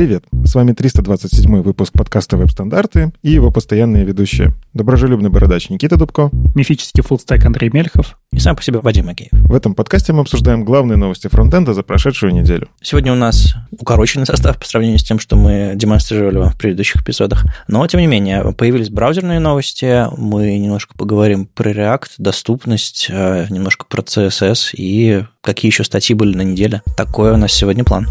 Привет! С вами 327 выпуск подкаста «Веб-стандарты» и его постоянные ведущие. Доброжелюбный бородач Никита Дубко. Мифический фуллстек Андрей Мельхов. И сам по себе Вадим Агеев. В этом подкасте мы обсуждаем главные новости фронтенда за прошедшую неделю. Сегодня у нас укороченный состав по сравнению с тем, что мы демонстрировали в предыдущих эпизодах. Но, тем не менее, появились браузерные новости. Мы немножко поговорим про React, доступность, э, немножко про CSS и какие еще статьи были на неделе. Такой у нас сегодня план.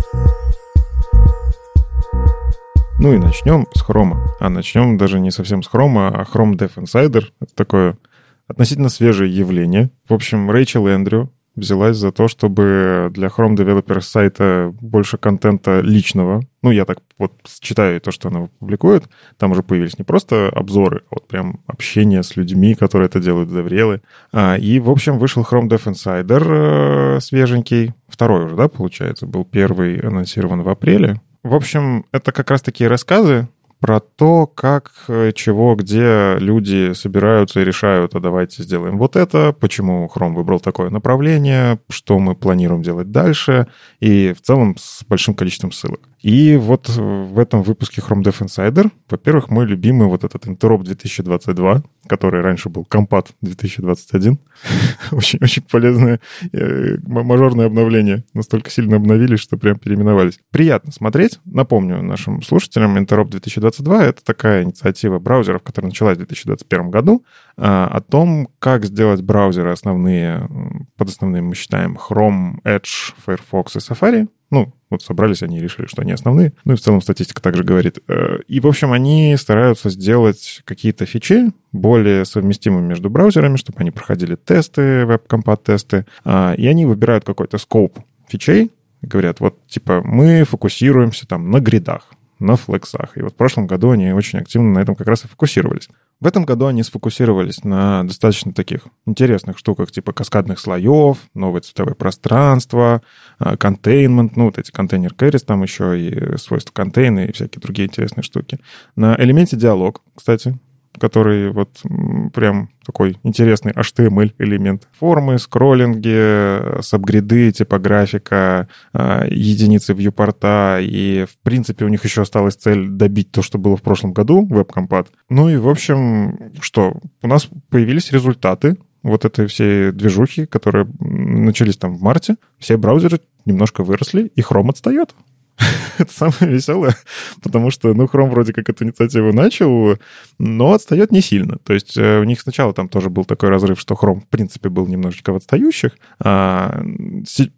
Ну и начнем с хрома. А начнем даже не совсем с хрома, а Chrome Dev Insider. Это такое относительно свежее явление. В общем, Рэйчел Эндрю взялась за то, чтобы для Chrome Developer сайта больше контента личного. Ну, я так вот читаю то, что она публикует. Там уже появились не просто обзоры, а вот прям общение с людьми, которые это делают, деврелы. А, и, в общем, вышел Chrome Dev Insider э, свеженький. Второй уже, да, получается? Был первый анонсирован в апреле. В общем, это как раз такие рассказы про то, как, э, чего, где люди собираются и решают, а давайте сделаем вот это, почему Chrome выбрал такое направление, что мы планируем делать дальше, и в целом с большим количеством ссылок. И вот в этом выпуске Chrome Dev Insider, во-первых, мой любимый вот этот Interop 2022, который раньше был Compat 2021. очень, очень полезное э, мажорное обновление. Настолько сильно обновились, что прям переименовались. Приятно смотреть. Напомню нашим слушателям, Interop 2022 — это такая инициатива браузеров, которая началась в 2021 году, о том, как сделать браузеры основные, под основными мы считаем Chrome, Edge, Firefox и Safari, ну, вот собрались они и решили, что они основные. Ну и в целом статистика также говорит. Э, и, в общем, они стараются сделать какие-то фичи более совместимыми между браузерами, чтобы они проходили тесты, веб-компат-тесты. А, и они выбирают какой-то скоп фичей, говорят, вот, типа, мы фокусируемся там на гридах, на флексах. И вот в прошлом году они очень активно на этом как раз и фокусировались. В этом году они сфокусировались на достаточно таких интересных штуках, типа каскадных слоев, новое цветовое пространство, а, контейнмент, ну, вот эти контейнер carries, там еще и свойства контейна и всякие другие интересные штуки. На элементе диалог, кстати, который вот прям такой интересный HTML элемент. Формы, скроллинги, сабгриды, типографика, а, единицы вьюпорта. И, в принципе, у них еще осталась цель добить то, что было в прошлом году, WebCompat. Ну и, в общем, что? У нас появились результаты вот этой всей движухи, которые начались там в марте. Все браузеры немножко выросли, и Chrome отстает. это самое веселое, потому что, ну, Chrome вроде как эту инициативу начал, но отстает не сильно. То есть э, у них сначала там тоже был такой разрыв, что Chrome, в принципе, был немножечко в отстающих. А,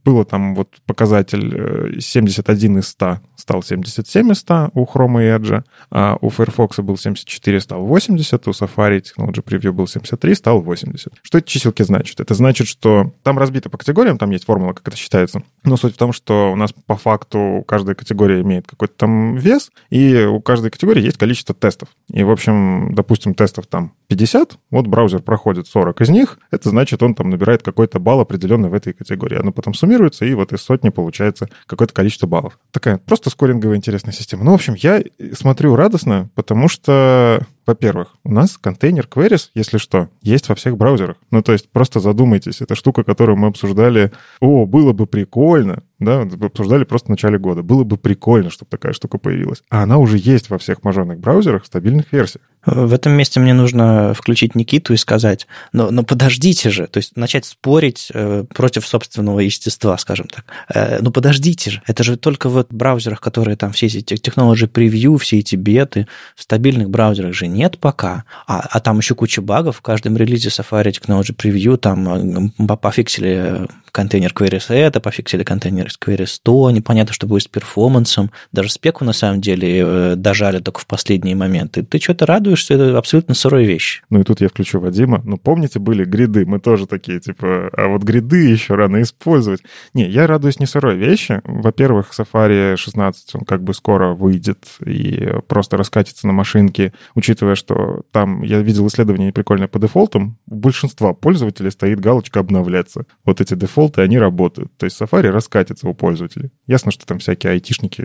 было там вот показатель 71 э, из 100 стал 77 из 100 у Chrome и Edge, а у Firefox был 74, стал 80, у Safari Technology Preview был 73, стал 80. Что эти чиселки значат? Это значит, что там разбито по категориям, там есть формула, как это считается. Но суть в том, что у нас по факту каждая категория имеет какой-то там вес, и у каждой категории есть количество тестов. И, в общем, допустим, тестов там 50, вот браузер проходит 40 из них, это значит, он там набирает какой-то балл определенный в этой категории. Оно потом суммируется, и вот из сотни получается какое-то количество баллов. Такая просто скоринговая интересная система. Ну, в общем, я смотрю радостно, потому что во-первых, у нас контейнер queries, если что, есть во всех браузерах. Ну, то есть просто задумайтесь, это штука, которую мы обсуждали, о, было бы прикольно, да, обсуждали просто в начале года. Было бы прикольно, чтобы такая штука появилась. А она уже есть во всех мажорных браузерах в стабильных версиях. В этом месте мне нужно включить Никиту и сказать, но, но подождите же, то есть начать спорить э, против собственного естества, скажем так. Э, ну подождите же, это же только в браузерах, которые там все эти Technology Preview, все эти беты, в стабильных браузерах же нет пока, а, а там еще куча багов, в каждом релизе Safari Technology Preview там э, пофиксили контейнер queries это, пофиксили контейнер queries то, непонятно, что будет с перформансом, даже спеку на самом деле дожали только в последние моменты. Ты что-то радуешься? это абсолютно сырая вещь. Ну и тут я включу Вадима. Ну, помните, были гриды? Мы тоже такие, типа, а вот гриды еще рано использовать. Не, я радуюсь не сырой вещи. Во-первых, Safari 16, он как бы скоро выйдет и просто раскатится на машинке, учитывая, что там, я видел исследование прикольное по дефолтам, у большинства пользователей стоит галочка «обновляться». Вот эти дефолты, они работают. То есть Safari раскатится у пользователей. Ясно, что там всякие айтишники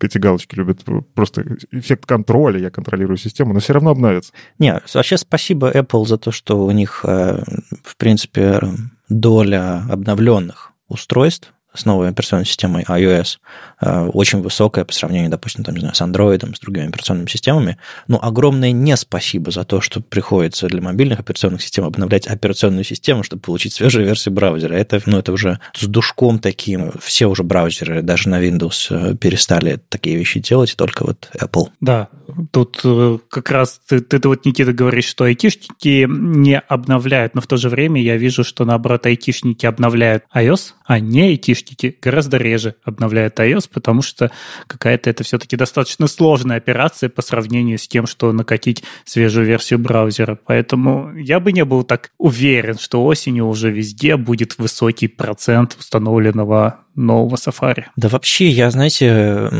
эти галочки любят просто эффект контроля, я контролирую систему, но все равно равно обновится. Не, вообще спасибо Apple за то, что у них, э, в принципе, доля обновленных устройств с новой операционной системой iOS э, очень высокое по сравнению, допустим, там, не знаю, с Android, с другими операционными системами. Но огромное не спасибо за то, что приходится для мобильных операционных систем обновлять операционную систему, чтобы получить свежую версию браузера. Это, ну, это уже с душком таким. Все уже браузеры, даже на Windows, э, перестали такие вещи делать, только вот Apple. Да, тут э, как раз ты, ты, ты вот, Никита, говоришь, что айтишники не обновляют, но в то же время я вижу, что, наоборот, айтишники обновляют iOS, а не айтишники гораздо реже обновляют iOS, потому что какая-то это все-таки достаточно сложная операция по сравнению с тем, что накатить свежую версию браузера. Поэтому я бы не был так уверен, что осенью уже везде будет высокий процент установленного нового Safari. Да вообще, я, знаете,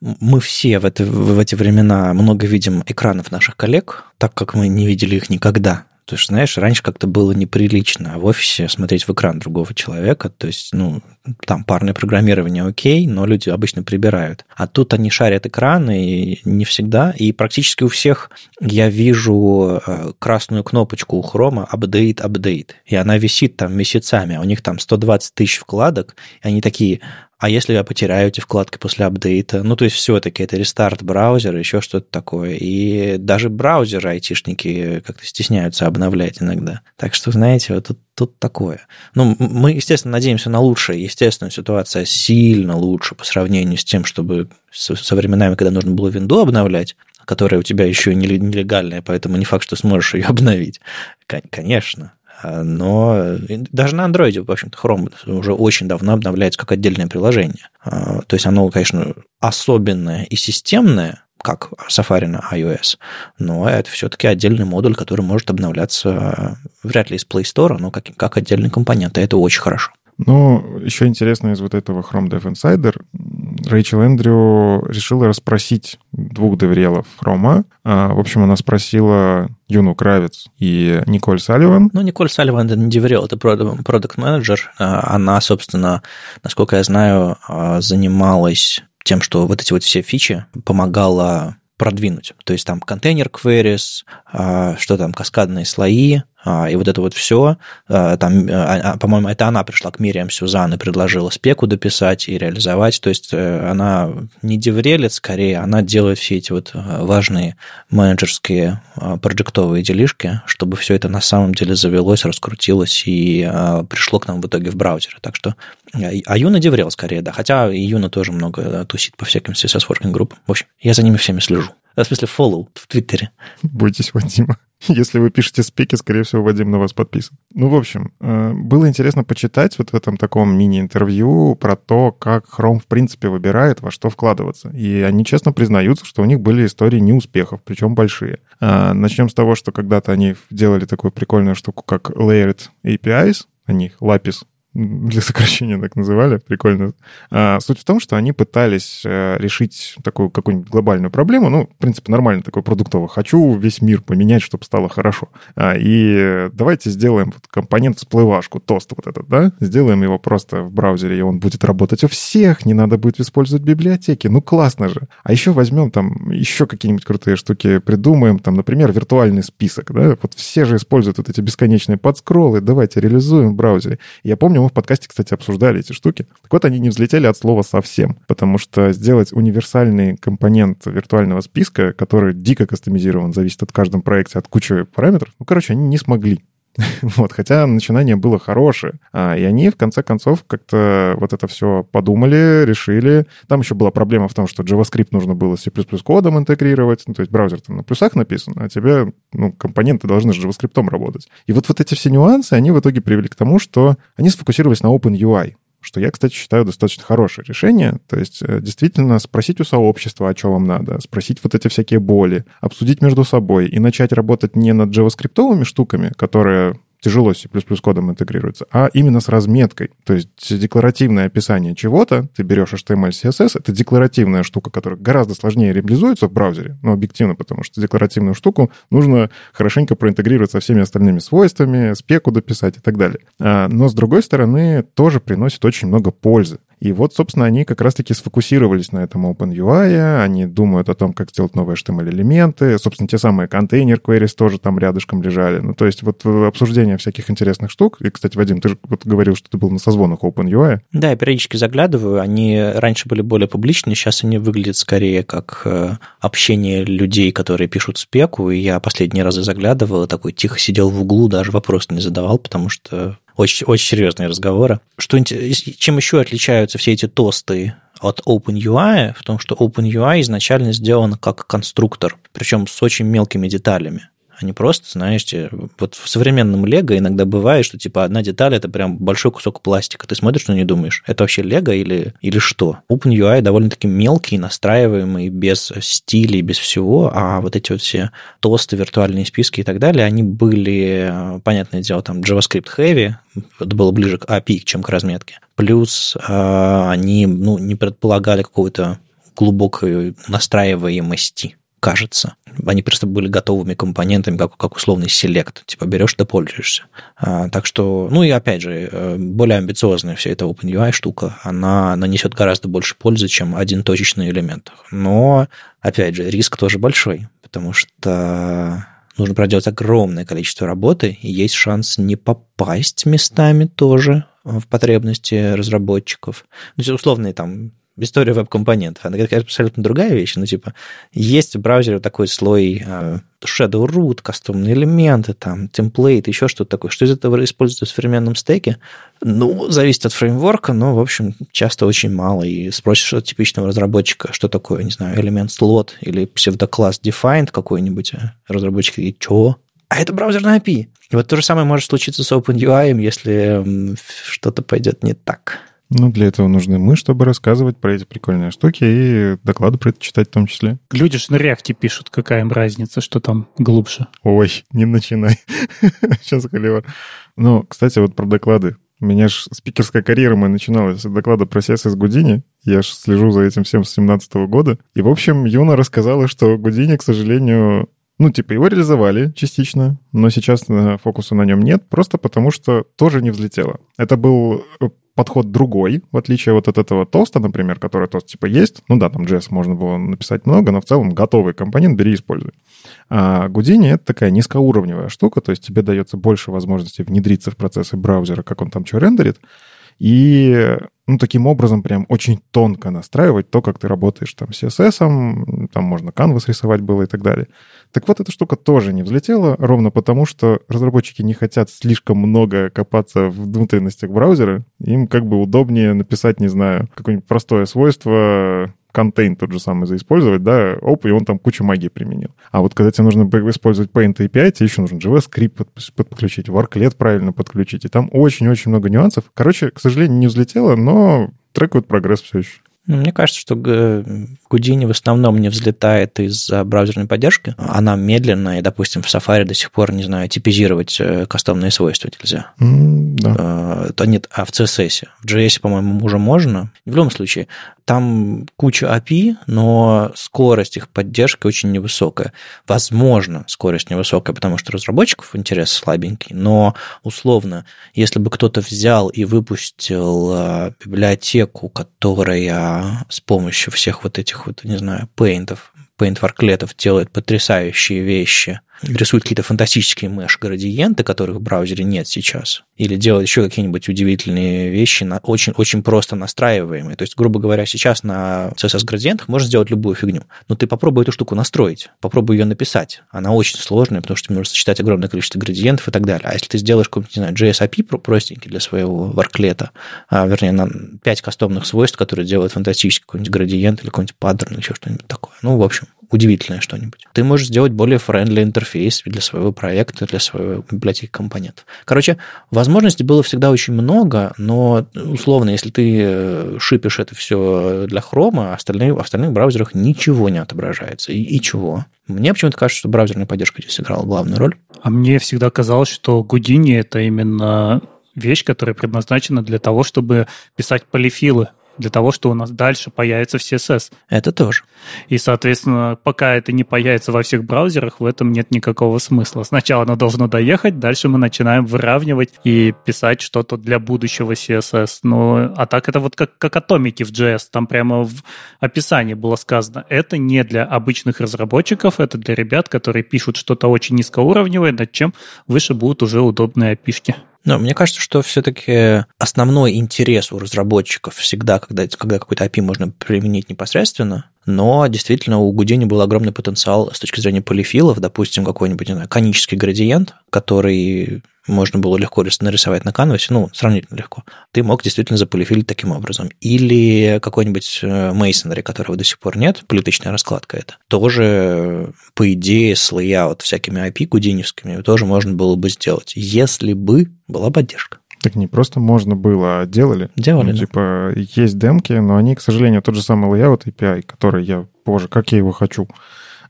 мы все в, это, в эти времена много видим экранов наших коллег, так как мы не видели их никогда. То есть, знаешь, раньше как-то было неприлично в офисе смотреть в экран другого человека. То есть, ну, там парное программирование окей, но люди обычно прибирают. А тут они шарят экраны и не всегда. И практически у всех я вижу э, красную кнопочку у хрома «Update, update». И она висит там месяцами. У них там 120 тысяч вкладок. И они такие, а если я потеряю эти вкладки после апдейта? Ну, то есть все-таки это рестарт браузера, еще что-то такое. И даже браузеры айтишники как-то стесняются обновлять иногда. Так что, знаете, вот тут, тут такое. Ну, мы, естественно, надеемся на лучшее. Естественно, ситуация сильно лучше по сравнению с тем, чтобы со, временами, когда нужно было винду обновлять, которая у тебя еще нелегальная, поэтому не факт, что сможешь ее обновить. Конечно, но даже на андроиде, в общем-то, Chrome уже очень давно обновляется как отдельное приложение. А, то есть оно, конечно, особенное и системное, как Safari на iOS, но это все-таки отдельный модуль, который может обновляться вряд ли из Play Store, но как, как отдельный компонент, и это очень хорошо. Ну, еще интересно из вот этого Chrome Dev Insider, Рэйчел Эндрю решила расспросить двух доверелов Хрома. В общем, она спросила Юну Кравец и Николь Салливан. Ну, Николь Салливан это не доверял, это продукт менеджер а, Она, собственно, насколько я знаю, а, занималась тем, что вот эти вот все фичи помогала продвинуть. То есть там контейнер queries, а, что там, каскадные слои, а, и вот это вот все, а, там, по-моему, это она пришла к Мириам Сюзан и предложила спеку дописать и реализовать. То есть э, она не деврелит, скорее, она делает все эти вот важные менеджерские проектовые делишки, чтобы все это на самом деле завелось, раскрутилось и пришло к нам в итоге в браузеры. Так что а Юна деврел скорее, да. Хотя и Юна тоже много тусит по всяким CSS working группам. В общем, я за ними всеми слежу. В смысле, follow в Твиттере. Бойтесь Вадима. Если вы пишете спеки, скорее всего, Вадим на вас подписан. Ну, в общем, э, было интересно почитать вот в этом таком мини-интервью про то, как Chrome, в принципе, выбирает, во что вкладываться. И они честно признаются, что у них были истории неуспехов, причем большие. А, начнем с того, что когда-то они делали такую прикольную штуку, как Layered APIs, они Lapis для сокращения так называли, прикольно. А, суть в том, что они пытались э, решить такую какую-нибудь глобальную проблему, ну, в принципе, нормально такой продуктовый. Хочу весь мир поменять, чтобы стало хорошо. А, и давайте сделаем вот компонент всплывашку, тост вот этот, да, сделаем его просто в браузере, и он будет работать у всех, не надо будет использовать библиотеки, ну, классно же. А еще возьмем там еще какие-нибудь крутые штуки, придумаем, там, например, виртуальный список, да, вот все же используют вот эти бесконечные подскроллы, давайте реализуем в браузере. Я помню, мы в подкасте, кстати, обсуждали эти штуки. Так вот, они не взлетели от слова совсем, потому что сделать универсальный компонент виртуального списка, который дико кастомизирован, зависит от каждом проекте, от кучи параметров, ну, короче, они не смогли. Вот, хотя начинание было хорошее. А, и они, в конце концов, как-то вот это все подумали, решили. Там еще была проблема в том, что JavaScript нужно было с C++ кодом интегрировать. Ну, то есть браузер там на плюсах написан, а тебе, ну, компоненты должны с JavaScript работать. И вот, вот эти все нюансы, они в итоге привели к тому, что они сфокусировались на OpenUI что я, кстати, считаю достаточно хорошее решение. То есть э, действительно спросить у сообщества, а что вам надо, спросить вот эти всякие боли, обсудить между собой и начать работать не над джаваскриптовыми штуками, которые тяжело C++ кодом интегрируется, а именно с разметкой. То есть декларативное описание чего-то, ты берешь HTML, CSS, это декларативная штука, которая гораздо сложнее реализуется в браузере, но объективно, потому что декларативную штуку нужно хорошенько проинтегрировать со всеми остальными свойствами, спеку дописать и так далее. А, но, с другой стороны, тоже приносит очень много пользы. И вот, собственно, они как раз-таки сфокусировались на этом OpenUI, они думают о том, как сделать новые HTML-элементы, собственно, те самые контейнер queries тоже там рядышком лежали. Ну, то есть вот обсуждение всяких интересных штук. И, кстати, Вадим, ты же вот говорил, что ты был на созвонах OpenUI. Да, я периодически заглядываю. Они раньше были более публичны, сейчас они выглядят скорее как э, общение людей, которые пишут спеку, и я последние разы заглядывал, такой тихо сидел в углу, даже вопрос не задавал, потому что очень, очень серьезные разговоры. Что, чем еще отличаются все эти тосты от OpenUI? В том, что OpenUI изначально сделан как конструктор, причем с очень мелкими деталями а не просто, знаете, вот в современном Лего иногда бывает, что типа одна деталь это прям большой кусок пластика. Ты смотришь, но не думаешь, это вообще Лего или, или что? OpenUI довольно-таки мелкий, настраиваемый, без стилей, без всего, а вот эти вот все тосты, виртуальные списки и так далее, они были, понятное дело, там JavaScript heavy, это было ближе к API, чем к разметке. Плюс э, они ну, не предполагали какого-то глубокой настраиваемости кажется. Они просто были готовыми компонентами, как, как условный селект. Типа берешь да пользуешься. А, так что, ну и опять же, э, более амбициозная вся эта OpenUI штука, она нанесет гораздо больше пользы, чем один точечный элемент. Но, опять же, риск тоже большой, потому что нужно проделать огромное количество работы, и есть шанс не попасть местами тоже в потребности разработчиков. Ну, условные там история веб-компонентов. Она какая-то абсолютно другая вещь. Ну, типа, есть в браузере такой слой uh, shadow root, кастомные элементы, там, темплейт, еще что-то такое. Что из этого используется в современном стеке? Ну, зависит от фреймворка, но, в общем, часто очень мало. И спросишь от типичного разработчика, что такое, не знаю, элемент слот или псевдокласс defined какой-нибудь, а разработчик говорит, что? А это браузерная API. И вот то же самое может случиться с OpenUI, если что-то пойдет не так. Ну, для этого нужны мы, чтобы рассказывать про эти прикольные штуки и доклады про это читать в том числе. Люди же на реакте пишут, какая им разница, что там глубже. Ой, не начинай. Сейчас холивар. Ну, кстати, вот про доклады. У меня же спикерская карьера моя начиналась с доклада про CSS Гудини. Я же слежу за этим всем с 17 года. И, в общем, Юна рассказала, что Гудини, к сожалению, ну, типа, его реализовали частично, но сейчас фокуса на нем нет, просто потому что тоже не взлетело. Это был подход другой, в отличие вот от этого тоста, например, который тост типа есть. Ну да, там JS можно было написать много, но в целом готовый компонент бери и используй. А Houdini — это такая низкоуровневая штука, то есть тебе дается больше возможностей внедриться в процессы браузера, как он там что рендерит, и ну, таким образом прям очень тонко настраивать то, как ты работаешь там с CSS, там можно canvas рисовать было и так далее. Так вот, эта штука тоже не взлетела, ровно потому, что разработчики не хотят слишком много копаться в внутренностях браузера. Им как бы удобнее написать, не знаю, какое-нибудь простое свойство контейн тот же самый заиспользовать, да, оп, и он там кучу магии применил. А вот когда тебе нужно использовать Paint API, тебе еще нужно JavaScript подключить, Worklet правильно подключить, и там очень-очень много нюансов. Короче, к сожалению, не взлетело, но трекают прогресс все еще. Мне кажется, что Гудини в основном не взлетает из-за браузерной поддержки. Она медленная, и, допустим, в Safari до сих пор, не знаю, типизировать э, кастомные свойства нельзя. Mm, да. А, то нет, а в CSS. В JS, по-моему, уже можно. В любом случае, там куча API, но скорость их поддержки очень невысокая. Возможно, скорость невысокая, потому что разработчиков интерес слабенький, но условно, если бы кто-то взял и выпустил э, библиотеку, которая с помощью всех вот этих вот, не знаю, пейнтов, пейнт-варклетов делает потрясающие вещи, рисует какие-то фантастические меш-градиенты, которых в браузере нет сейчас, или делает еще какие-нибудь удивительные вещи, на, очень, очень просто настраиваемые. То есть, грубо говоря, сейчас на CSS-градиентах можно сделать любую фигню. Но ты попробуй эту штуку настроить, попробуй ее написать. Она очень сложная, потому что тебе нужно сочетать огромное количество градиентов и так далее. А если ты сделаешь какой-нибудь, не знаю, JS API простенький для своего варклета, а, вернее, на 5 кастомных свойств, которые делают фантастический какой-нибудь градиент или какой-нибудь паттерн или еще что-нибудь такое. Ну, в общем, удивительное что-нибудь. Ты можешь сделать более friendly интерфейс для своего проекта, для своей библиотеки компонентов. Короче, возможностей было всегда очень много, но условно, если ты э, шипишь это все для хрома, остальные, в остальных браузерах ничего не отображается. И, и чего? Мне почему-то кажется, что браузерная поддержка здесь сыграла главную роль. А мне всегда казалось, что Гудини это именно вещь, которая предназначена для того, чтобы писать полифилы для того, что у нас дальше появится в CSS. Это тоже. И, соответственно, пока это не появится во всех браузерах, в этом нет никакого смысла. Сначала оно должно доехать, дальше мы начинаем выравнивать и писать что-то для будущего CSS. Ну, а так это вот как, как атомики в JS. Там прямо в описании было сказано, это не для обычных разработчиков, это для ребят, которые пишут что-то очень низкоуровневое, над чем выше будут уже удобные опишки. Но мне кажется, что все-таки основной интерес у разработчиков всегда, когда, когда какой-то API можно применить непосредственно, но действительно у Гудини был огромный потенциал с точки зрения полифилов, допустим, какой-нибудь, не знаю, конический градиент, который можно было легко нарисовать на канвасе, ну, сравнительно легко, ты мог действительно заполифилить таким образом. Или какой-нибудь мейсонери, которого до сих пор нет, плиточная раскладка это, тоже, по идее, с layout всякими API гудиневскими тоже можно было бы сделать, если бы была поддержка. Так не просто можно было, а делали. Делали, ну, да. Типа, есть демки, но они, к сожалению, тот же самый layout API, который я, боже, как я его хочу,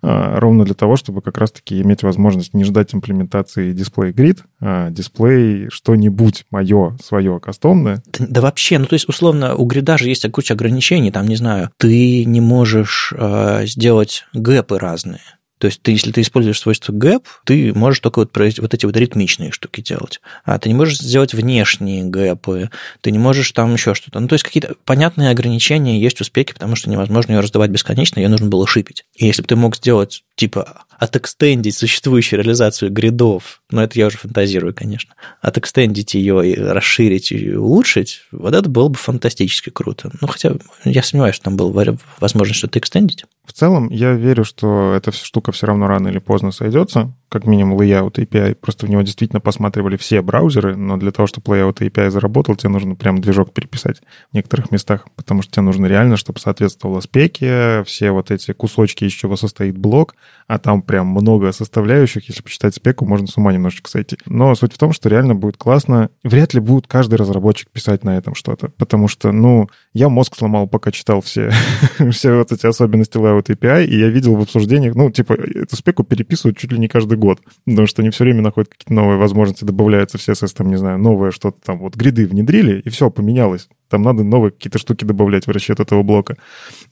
ровно для того, чтобы как раз-таки иметь возможность не ждать имплементации дисплей грид, а дисплей что-нибудь мое, свое кастомное. Да, да вообще, ну то есть условно у грида же есть куча ограничений, там, не знаю, ты не можешь э, сделать гэпы разные. То есть ты, если ты используешь свойство gap, ты можешь только вот, вот эти вот ритмичные штуки делать. А ты не можешь сделать внешние гэпы, ты не можешь там еще что-то. Ну, то есть какие-то понятные ограничения есть у спеки, потому что невозможно ее раздавать бесконечно, ее нужно было шипить. И если бы ты мог сделать, типа, отэкстендить существующую реализацию гридов, но это я уже фантазирую, конечно, отэкстендить ее и расширить и улучшить, вот это было бы фантастически круто. Ну, хотя я сомневаюсь, что там была возможность что-то экстендить. В целом, я верю, что эта штука все равно рано или поздно сойдется. Как минимум, layout API. Просто в него действительно посматривали все браузеры, но для того, чтобы layout API заработал, тебе нужно прям движок переписать в некоторых местах, потому что тебе нужно реально, чтобы соответствовало спеке, все вот эти кусочки, из чего состоит блок, а там прям много составляющих. Если почитать спеку, можно с ума немножечко сойти. Но суть в том, что реально будет классно. Вряд ли будет каждый разработчик писать на этом что-то, потому что, ну, я мозг сломал, пока читал все, все вот эти особенности layout API, и я видел в обсуждениях, ну, типа, эту спеку переписывают чуть ли не каждый год, потому что они все время находят какие-то новые возможности, добавляются в CSS, там, не знаю, новое что-то там, вот гриды внедрили, и все, поменялось. Там надо новые какие-то штуки добавлять в расчет этого блока.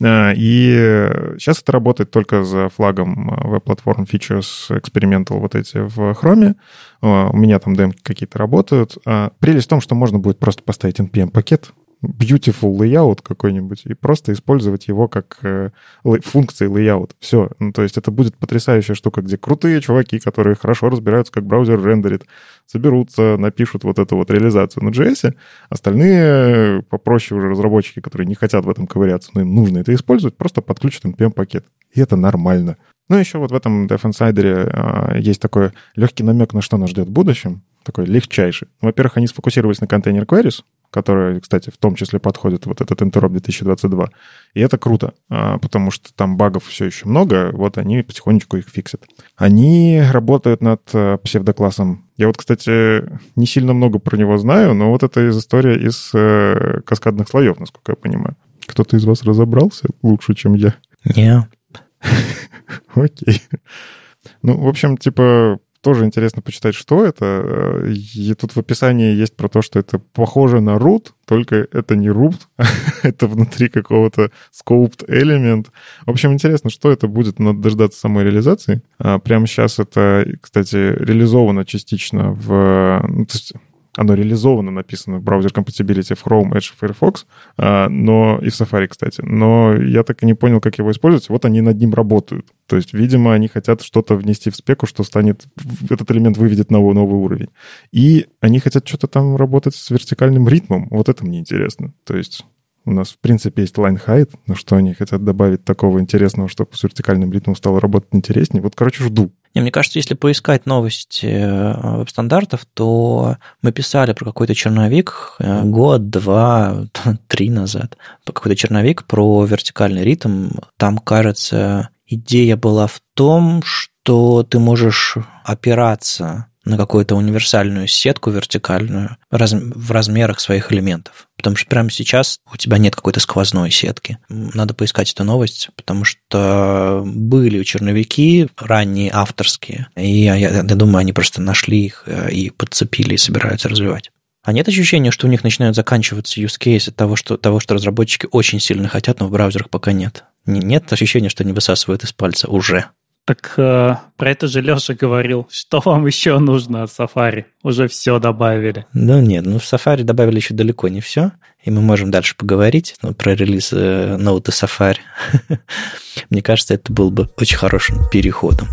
И сейчас это работает только за флагом Web Platform Features Experimental вот эти в Chrome. У меня там демки какие-то работают. Прелесть в том, что можно будет просто поставить NPM-пакет, beautiful layout какой-нибудь и просто использовать его как э, функции layout. Все. Ну, то есть это будет потрясающая штука, где крутые чуваки, которые хорошо разбираются, как браузер рендерит, соберутся, напишут вот эту вот реализацию на JS. Остальные попроще уже разработчики, которые не хотят в этом ковыряться, но им нужно это использовать, просто подключат NPM-пакет. И это нормально. Ну, еще вот в этом Dev Insider э, есть такой легкий намек на что нас ждет в будущем, такой легчайший. Во-первых, они сфокусировались на контейнер queries, которые, кстати, в том числе подходит вот этот Interop 2022. И это круто, потому что там багов все еще много, вот они потихонечку их фиксят. Они работают над псевдоклассом. Я вот, кстати, не сильно много про него знаю, но вот это из история из э, каскадных слоев, насколько я понимаю. Кто-то из вас разобрался лучше, чем я? Не. Окей. Ну, в общем, типа, тоже интересно почитать, что это. И тут в описании есть про то, что это похоже на root, только это не root, это внутри какого-то scoped элемент. В общем, интересно, что это будет, надо дождаться самой реализации. А прямо сейчас это, кстати, реализовано частично в... Ну, то есть оно реализовано, написано в браузер compatibility в Chrome, Edge, Firefox, а, но и в Safari, кстати. Но я так и не понял, как его использовать. Вот они над ним работают. То есть, видимо, они хотят что-то внести в спеку, что станет... Этот элемент выведет на новый уровень. И они хотят что-то там работать с вертикальным ритмом. Вот это мне интересно. То есть у нас, в принципе, есть line height, но что они хотят добавить такого интересного, чтобы с вертикальным ритмом стало работать интереснее. Вот, короче, жду. Не, мне кажется, если поискать новости веб-стандартов, то мы писали про какой-то черновик год, два, три назад. Какой-то черновик про вертикальный ритм. Там, кажется, идея была в том, что ты можешь опираться на какую-то универсальную сетку вертикальную в размерах своих элементов. Потому что прямо сейчас у тебя нет какой-то сквозной сетки. Надо поискать эту новость, потому что были черновики ранние авторские, и я, я думаю, они просто нашли их э, и подцепили и собираются развивать. А нет ощущения, что у них начинают заканчиваться use case от того, что, того, что разработчики очень сильно хотят, но в браузерах пока нет? Нет ощущения, что они высасывают из пальца уже? Так э, про это же Леша говорил. Что вам еще нужно от Safari? Уже все добавили. Ну нет, ну в Safari добавили еще далеко не все, и мы можем дальше поговорить ну, про релиз э, ноута Safari. Мне кажется, это был бы очень хорошим переходом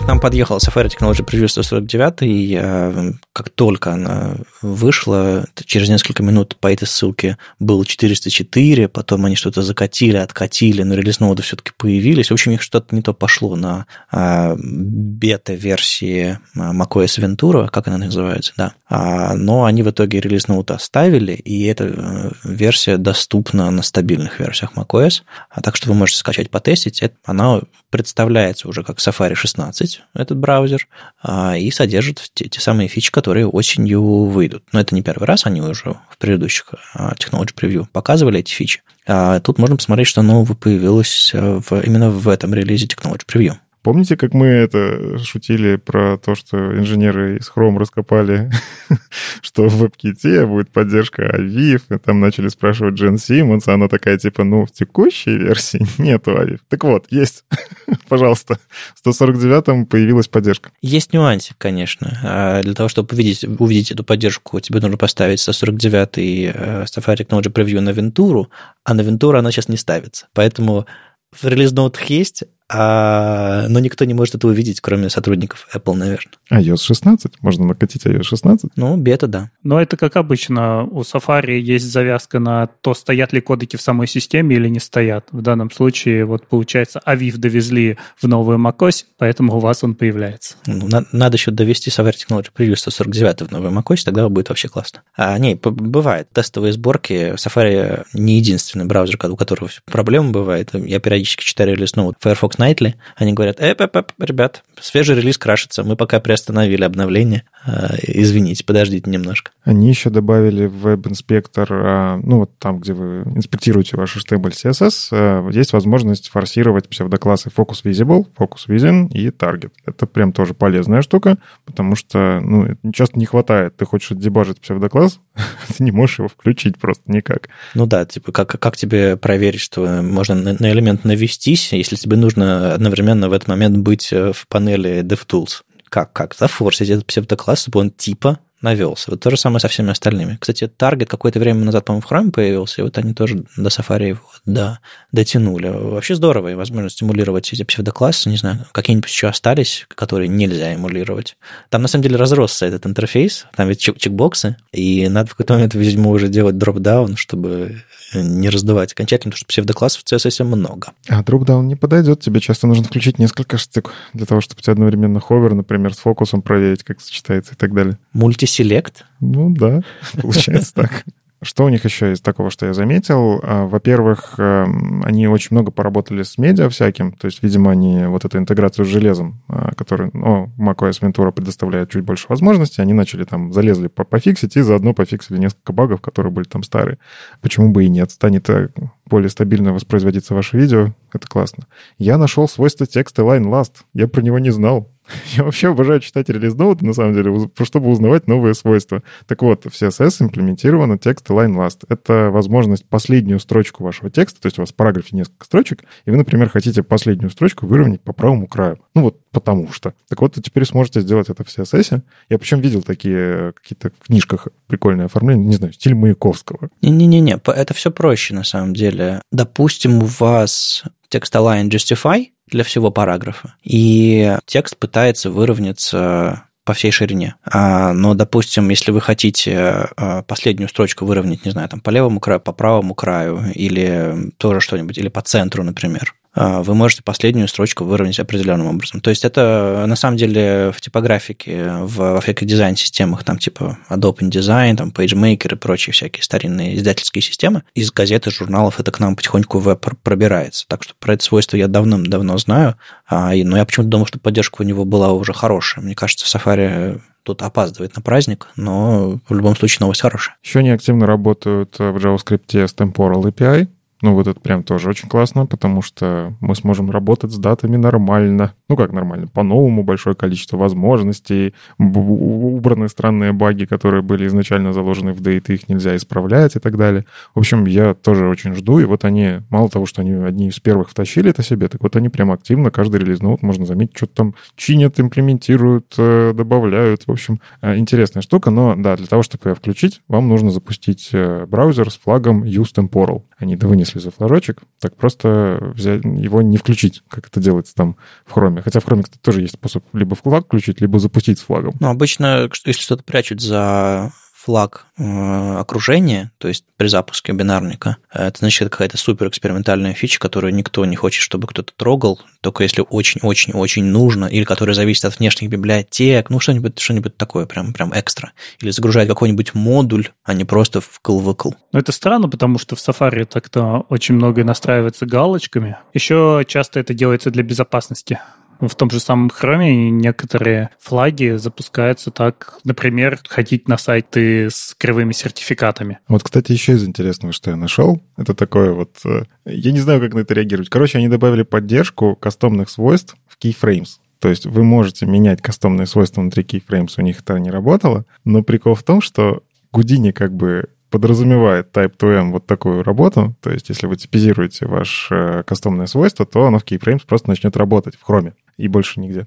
к нам подъехала Safari Technology Preview 149, и я, как только она вышла, через несколько минут по этой ссылке был 404, потом они что-то закатили, откатили, но релиз ноуды все-таки появились. В общем, у них что-то не то пошло на а, бета-версии а, macOS Ventura, как она называется, да. А, но они в итоге релиз ноут оставили, и эта э, версия доступна на стабильных версиях macOS, а так что вы можете скачать, потестить. Это, она представляется уже как Safari 16, этот браузер, а, и содержит те, те самые фичи, которые осенью выйдут. Но это не первый раз, они уже в предыдущих а, Technology Preview показывали эти фичи. А тут можно посмотреть, что нового появилось в, именно в этом релизе Technology Preview. Помните, как мы это шутили про то, что инженеры из Chrome раскопали, что в WebKit будет поддержка AVIF, и там начали спрашивать Джен Симмонс, а она такая, типа, ну, в текущей версии нету AVIF. Так вот, есть, пожалуйста, в 149-м появилась поддержка. Есть нюансик, конечно. А для того, чтобы увидеть, увидеть эту поддержку, тебе нужно поставить 149-й э, Safari Technology Preview на Вентуру, а на Вентуру она сейчас не ставится. Поэтому в релиз-ноутах есть, а, но никто не может это увидеть, кроме сотрудников Apple, наверное. iOS 16? Можно накатить iOS 16? Ну, бета, да. Но это, как обычно, у Safari есть завязка на то, стоят ли кодеки в самой системе или не стоят. В данном случае, вот получается, Aviv довезли в новую macOS, поэтому у вас он появляется. Ну, на, надо еще довести Safari Technology Preview 149 в новую macOS, тогда будет вообще классно. А, не, бывает. Тестовые сборки. Safari не единственный браузер, у которого проблемы бывает. Я периодически читаю релиз ноут Firefox Nightly, они говорят, эп, эп, эп, ребят, свежий релиз крашится, мы пока приостановили обновление, а, извините, подождите немножко. Они еще добавили в веб-инспектор, а, ну вот там, где вы инспектируете ваш HTML, CSS, а, есть возможность форсировать псевдоклассы Focus Visible, Focus Within и Target. Это прям тоже полезная штука, потому что, ну, часто не хватает. Ты хочешь дебажить псевдокласс, ты не можешь его включить просто никак. Ну да, типа, как, как тебе проверить, что можно на элемент навестись, если тебе нужно одновременно в этот момент быть э, в панели DevTools. Как? Как? Зафорсить этот псевдокласс, чтобы он типа навелся. Вот то же самое со всеми остальными. Кстати, Target какое-то время назад, по-моему, в Chrome появился, и вот они тоже до Safari его да, дотянули. Вообще здорово, и возможность стимулировать эти псевдоклассы, не знаю, какие-нибудь еще остались, которые нельзя эмулировать. Там, на самом деле, разросся этот интерфейс, там ведь чек чекбоксы, и надо в какой-то момент, видимо, уже делать дропдаун, чтобы не раздавать окончательно, потому что псевдоклассов в CSS много. А дропдаун не подойдет, тебе часто нужно включить несколько штук для того, чтобы у тебя одновременно ховер, например, с фокусом проверить, как сочетается и так далее. Мультиселект? Ну да, получается так. Что у них еще есть такого, что я заметил? А, во-первых, эм, они очень много поработали с медиа всяким, то есть, видимо, они вот эту интеграцию с железом, а, которую ну, macOS Ventura предоставляет чуть больше возможностей, они начали там, залезли по пофиксить и заодно пофиксили несколько багов, которые были там старые. Почему бы и нет? Станет э, более стабильно воспроизводиться ваше видео, это классно. Я нашел свойство текста line last. Я про него не знал. Я вообще обожаю читать релиз-ноуты, на самом деле, чтобы узнавать новые свойства. Так вот, в CSS имплементировано текст line last. Это возможность последнюю строчку вашего текста, то есть у вас в параграфе несколько строчек, и вы, например, хотите последнюю строчку выровнять по правому краю. Ну вот потому что. Так вот, вы теперь сможете сделать это в CSS. Я причем видел такие какие-то в книжках прикольные оформления, не знаю, стиль Маяковского. Не-не-не, это все проще на самом деле. Допустим, у вас текст align justify, для всего параграфа. И текст пытается выровняться по всей ширине. А, но, допустим, если вы хотите а, последнюю строчку выровнять, не знаю, там по левому краю, по правому краю, или тоже что-нибудь, или по центру, например, вы можете последнюю строчку выровнять определенным образом. То есть это на самом деле в типографике, в, во всяких дизайн-системах, там типа Adobe InDesign, там PageMaker и прочие всякие старинные издательские системы, из газет и журналов это к нам потихоньку веб пробирается. Так что про это свойство я давным-давно знаю, а, но я почему-то думал, что поддержка у него была уже хорошая. Мне кажется, Safari тут опаздывает на праздник, но в любом случае новость хорошая. Еще они активно работают в JavaScript с Temporal API, Ну, вот это прям тоже очень классно, потому что мы сможем работать с датами нормально. Ну, как нормально? По-новому большое количество возможностей, убраны странные баги, которые были изначально заложены в дейт, их нельзя исправлять и так далее. В общем, я тоже очень жду, и вот они, мало того, что они одни из первых втащили это себе, так вот они прям активно каждый релиз ноут, можно заметить, что-то там чинят, имплементируют, э, добавляют. В общем, э, интересная штука, но да, для того, чтобы ее включить, вам нужно запустить э, браузер с флагом Use Temporal. Они да вынесли за флажочек, так просто взять, его не включить, как это делается там в хроме. Хотя в хроме, кстати, тоже есть способ либо флаг включить, либо запустить с флагом. Ну, обычно, если что-то прячут за флаг э, окружения, то есть при запуске бинарника, это значит, какая-то супер экспериментальная фича, которую никто не хочет, чтобы кто-то трогал, только если очень-очень-очень нужно, или которая зависит от внешних библиотек, ну, что-нибудь что такое, прям, прям экстра. Или загружает какой-нибудь модуль, а не просто вкл-выкл. Ну, это странно, потому что в Safari так-то очень многое настраивается галочками. Еще часто это делается для безопасности в том же самом Chrome некоторые флаги запускаются так, например, ходить на сайты с кривыми сертификатами. Вот, кстати, еще из интересного, что я нашел, это такое вот... Э, я не знаю, как на это реагировать. Короче, они добавили поддержку кастомных свойств в keyframes. То есть вы можете менять кастомные свойства внутри keyframes, у них это не работало. Но прикол в том, что Гудини как бы подразумевает Type2M вот такую работу, то есть если вы типизируете ваше э, кастомное свойство, то оно в Keyframes просто начнет работать в Chrome и больше нигде.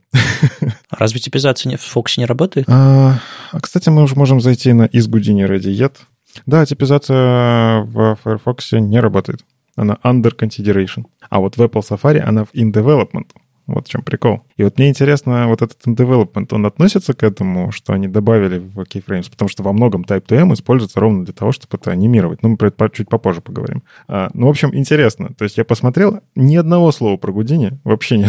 А разве типизация в Fox не работает? А, а, кстати, мы уже можем зайти на из Houdini Ready Yet. Да, типизация в Firefox не работает. Она under consideration. А вот в Apple Safari она в in development. Вот в чем прикол. И вот мне интересно, вот этот development, он относится к этому, что они добавили в keyframes, потому что во многом Type2M используется ровно для того, чтобы это анимировать. Ну, мы про это чуть попозже поговорим. А, ну, в общем, интересно. То есть я посмотрел, ни одного слова про Гудини, вообще ни.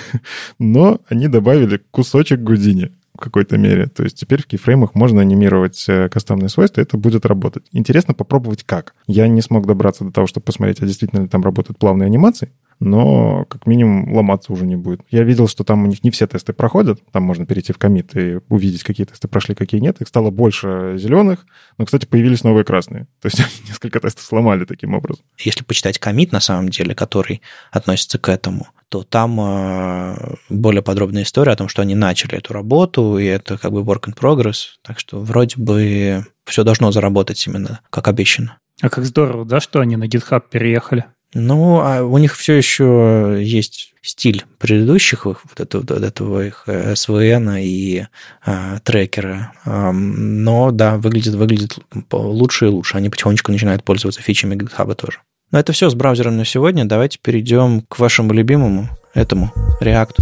Но они добавили кусочек Гудини в какой-то мере. То есть теперь в кейфреймах можно анимировать э, кастомные свойства, это будет работать. Интересно попробовать как. Я не смог добраться до того, чтобы посмотреть, а действительно ли там работают плавные анимации, но как минимум ломаться уже не будет. Я видел, что там у них не все тесты проходят, там можно перейти в комит и увидеть, какие тесты прошли, какие нет. Их стало больше зеленых, но, кстати, появились новые красные. То есть несколько тестов сломали таким образом. Если почитать комит, на самом деле, который относится к этому, то там э, более подробная история о том, что они начали эту работу, и это как бы work in progress. Так что вроде бы все должно заработать именно как обещано. А как здорово, да, что они на GitHub переехали? Ну, а у них все еще есть стиль предыдущих вот этого, вот этого их SVN э, и а, трекера. А, но да, выглядит, выглядит лучше и лучше. Они потихонечку начинают пользоваться фичами GitHub тоже. Но это все с браузером на сегодня. Давайте перейдем к вашему любимому, этому, React.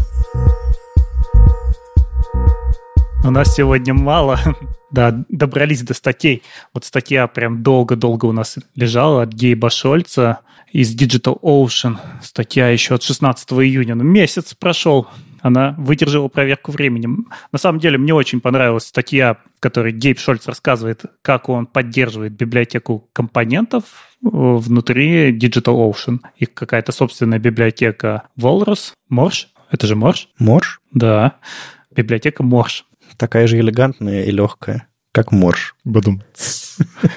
У нас сегодня мало. Да, добрались до статей. Вот статья прям долго-долго у нас лежала от Гейба Шольца из Digital Ocean. Статья еще от 16 июня. Ну, месяц прошел. Она выдержала проверку временем. На самом деле, мне очень понравилась статья, в которой Гейб Шольц рассказывает, как он поддерживает библиотеку компонентов э, внутри Digital Ocean. Их какая-то собственная библиотека Walrus, Morsch. Это же Morsch? Morsch? Да. Библиотека Morsch. Такая же элегантная и легкая, как Morsch. Бадум.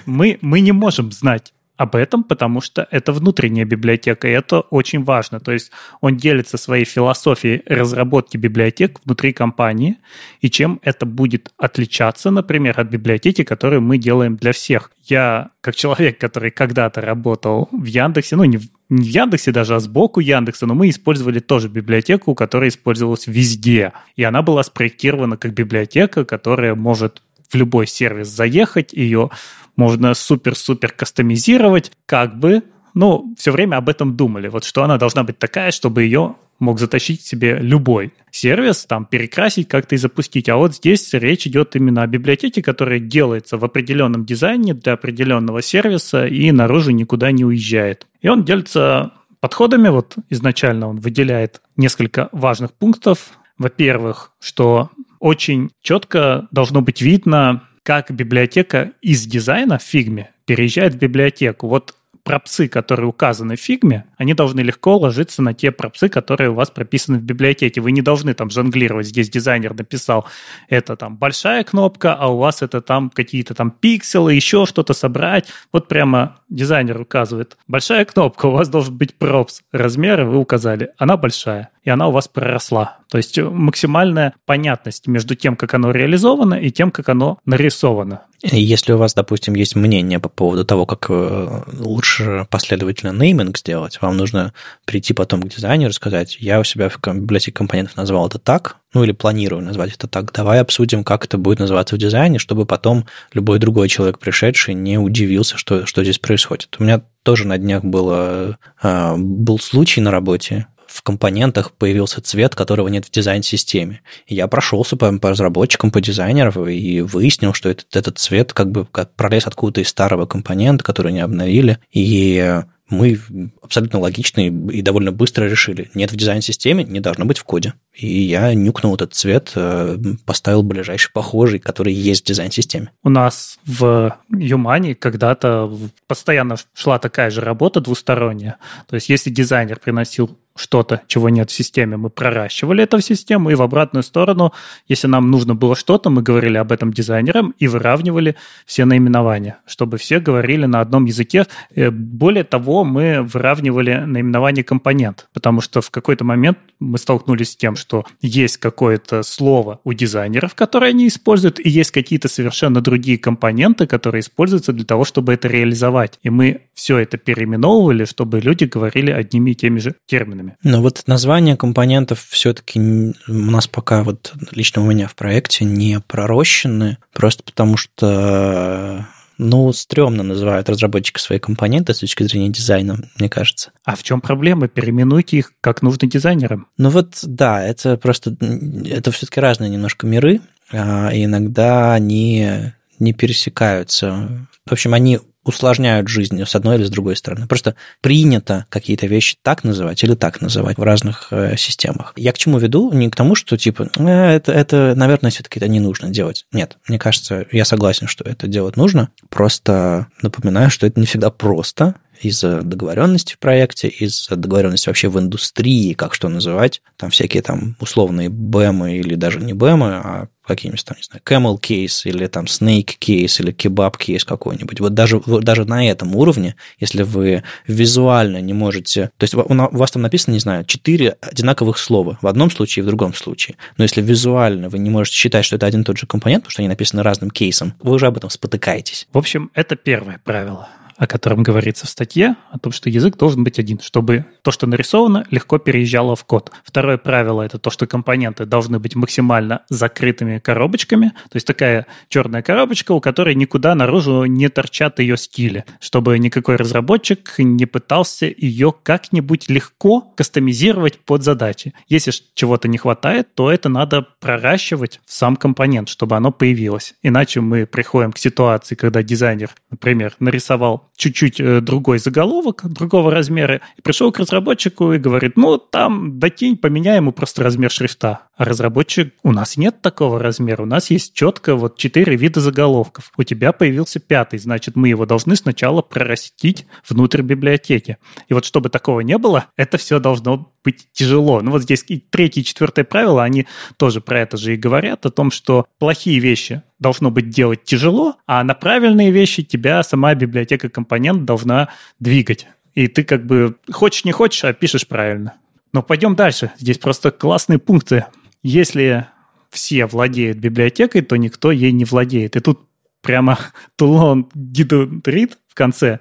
Мы, мы не можем знать, об этом, потому что это внутренняя библиотека, и это очень важно. То есть он делится своей философией разработки библиотек внутри компании, и чем это будет отличаться, например, от библиотеки, которую мы делаем для всех. Я, как человек, который когда-то работал в Яндексе, ну, не в, не в Яндексе даже, а сбоку Яндекса, но мы использовали тоже библиотеку, которая использовалась везде. И она была спроектирована как библиотека, которая может в любой сервис заехать, ее можно супер-супер кастомизировать, как бы, ну, все время об этом думали, вот что она должна быть такая, чтобы ее мог затащить себе любой сервис, там, перекрасить как-то и запустить. А вот здесь речь идет именно о библиотеке, которая делается в определенном дизайне для определенного сервиса и наружу никуда не уезжает. И он делится подходами. Вот изначально он выделяет несколько важных пунктов. Во-первых, что очень четко должно быть видно, как библиотека из дизайна в фигме переезжает в библиотеку. Вот пропсы, которые указаны в фигме, они должны легко ложиться на те пропсы, которые у вас прописаны в библиотеке. Вы не должны там жонглировать. Здесь дизайнер написал, это там большая кнопка, а у вас это там какие-то там пикселы, еще что-то собрать. Вот прямо дизайнер указывает, большая кнопка, у вас должен быть пропс. Размеры вы указали, она большая и она у вас проросла. То есть максимальная понятность между тем, как оно реализовано, и тем, как оно нарисовано. Если у вас, допустим, есть мнение по поводу того, как э, лучше последовательно нейминг сделать, вам нужно прийти потом к дизайнеру и сказать, я у себя в библиотеке компонентов назвал это так, ну или планирую назвать это так, давай обсудим, как это будет называться в дизайне, чтобы потом любой другой человек, пришедший, не удивился, что, что здесь происходит. У меня тоже на днях было, э, был случай на работе, в компонентах появился цвет, которого нет в дизайн-системе. Я прошелся по, по разработчикам, по дизайнерам и выяснил, что этот, этот цвет как бы как пролез откуда-то из старого компонента, который не обновили, и мы абсолютно логично и довольно быстро решили. Нет в дизайн-системе, не должно быть в коде. И я нюкнул этот цвет, э, поставил ближайший похожий, который есть в дизайн-системе. У нас в Юмане когда-то постоянно шла такая же работа двусторонняя. То есть если дизайнер приносил что-то, чего нет в системе, мы проращивали это в систему, и в обратную сторону, если нам нужно было что-то, мы говорили об этом дизайнерам и выравнивали все наименования, чтобы все говорили на одном языке. Э, более того, мы выравнивали наименование компонент, потому что в какой-то момент мы столкнулись с тем, что есть какое-то слово у дизайнеров, которое они используют, и есть какие-то совершенно другие компоненты, которые используются для того, чтобы это реализовать. И мы все это переименовывали, чтобы люди говорили одними и теми же терминами. Но вот название компонентов все-таки у нас пока вот лично у меня в проекте не пророщены, просто потому что ну, стрёмно называют разработчики свои компоненты с точки зрения дизайна, мне кажется. А в чем проблема? Переименуйте их как нужно дизайнерам. Ну вот, да, это просто, это все-таки разные немножко миры, а иногда они не пересекаются. В общем, они усложняют жизнь с одной или с другой стороны. Просто принято какие-то вещи так называть или так называть в разных э, системах. Я к чему веду? Не к тому, что типа э, это, это, наверное, все-таки это не нужно делать. Нет, мне кажется, я согласен, что это делать нужно. Просто напоминаю, что это не всегда просто, из-за договоренности в проекте, из-за договоренности вообще в индустрии, как что называть, там всякие там условные бэмы или даже не бэмы, а какие-нибудь там, не знаю, camel case или там snake case или kebab case какой-нибудь. Вот даже, даже на этом уровне, если вы визуально не можете... То есть у вас там написано, не знаю, четыре одинаковых слова в одном случае и в другом случае. Но если визуально вы не можете считать, что это один и тот же компонент, потому что они написаны разным кейсом, вы уже об этом спотыкаетесь. В общем, это первое правило о котором говорится в статье, о том, что язык должен быть один, чтобы то, что нарисовано, легко переезжало в код. Второе правило – это то, что компоненты должны быть максимально закрытыми коробочками, то есть такая черная коробочка, у которой никуда наружу не торчат ее стили, чтобы никакой разработчик не пытался ее как-нибудь легко кастомизировать под задачи. Если чего-то не хватает, то это надо проращивать в сам компонент, чтобы оно появилось. Иначе мы приходим к ситуации, когда дизайнер, например, нарисовал чуть-чуть э, другой заголовок, другого размера, и пришел к разработчику и говорит, ну, там докинь, поменяй ему просто размер шрифта. Разработчик, у нас нет такого размера, у нас есть четко вот четыре вида заголовков. У тебя появился пятый, значит, мы его должны сначала прорастить внутрь библиотеки. И вот чтобы такого не было, это все должно быть тяжело. Ну вот здесь и третье и четвертое правило, они тоже про это же и говорят, о том, что плохие вещи должно быть делать тяжело, а на правильные вещи тебя сама библиотека компонент должна двигать. И ты как бы хочешь не хочешь, а пишешь правильно. Но пойдем дальше. Здесь просто классные пункты если все владеют библиотекой, то никто ей не владеет. И тут прямо Тулон Гидутрит в конце.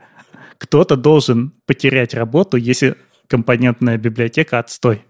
Кто-то должен потерять работу, если компонентная библиотека отстой.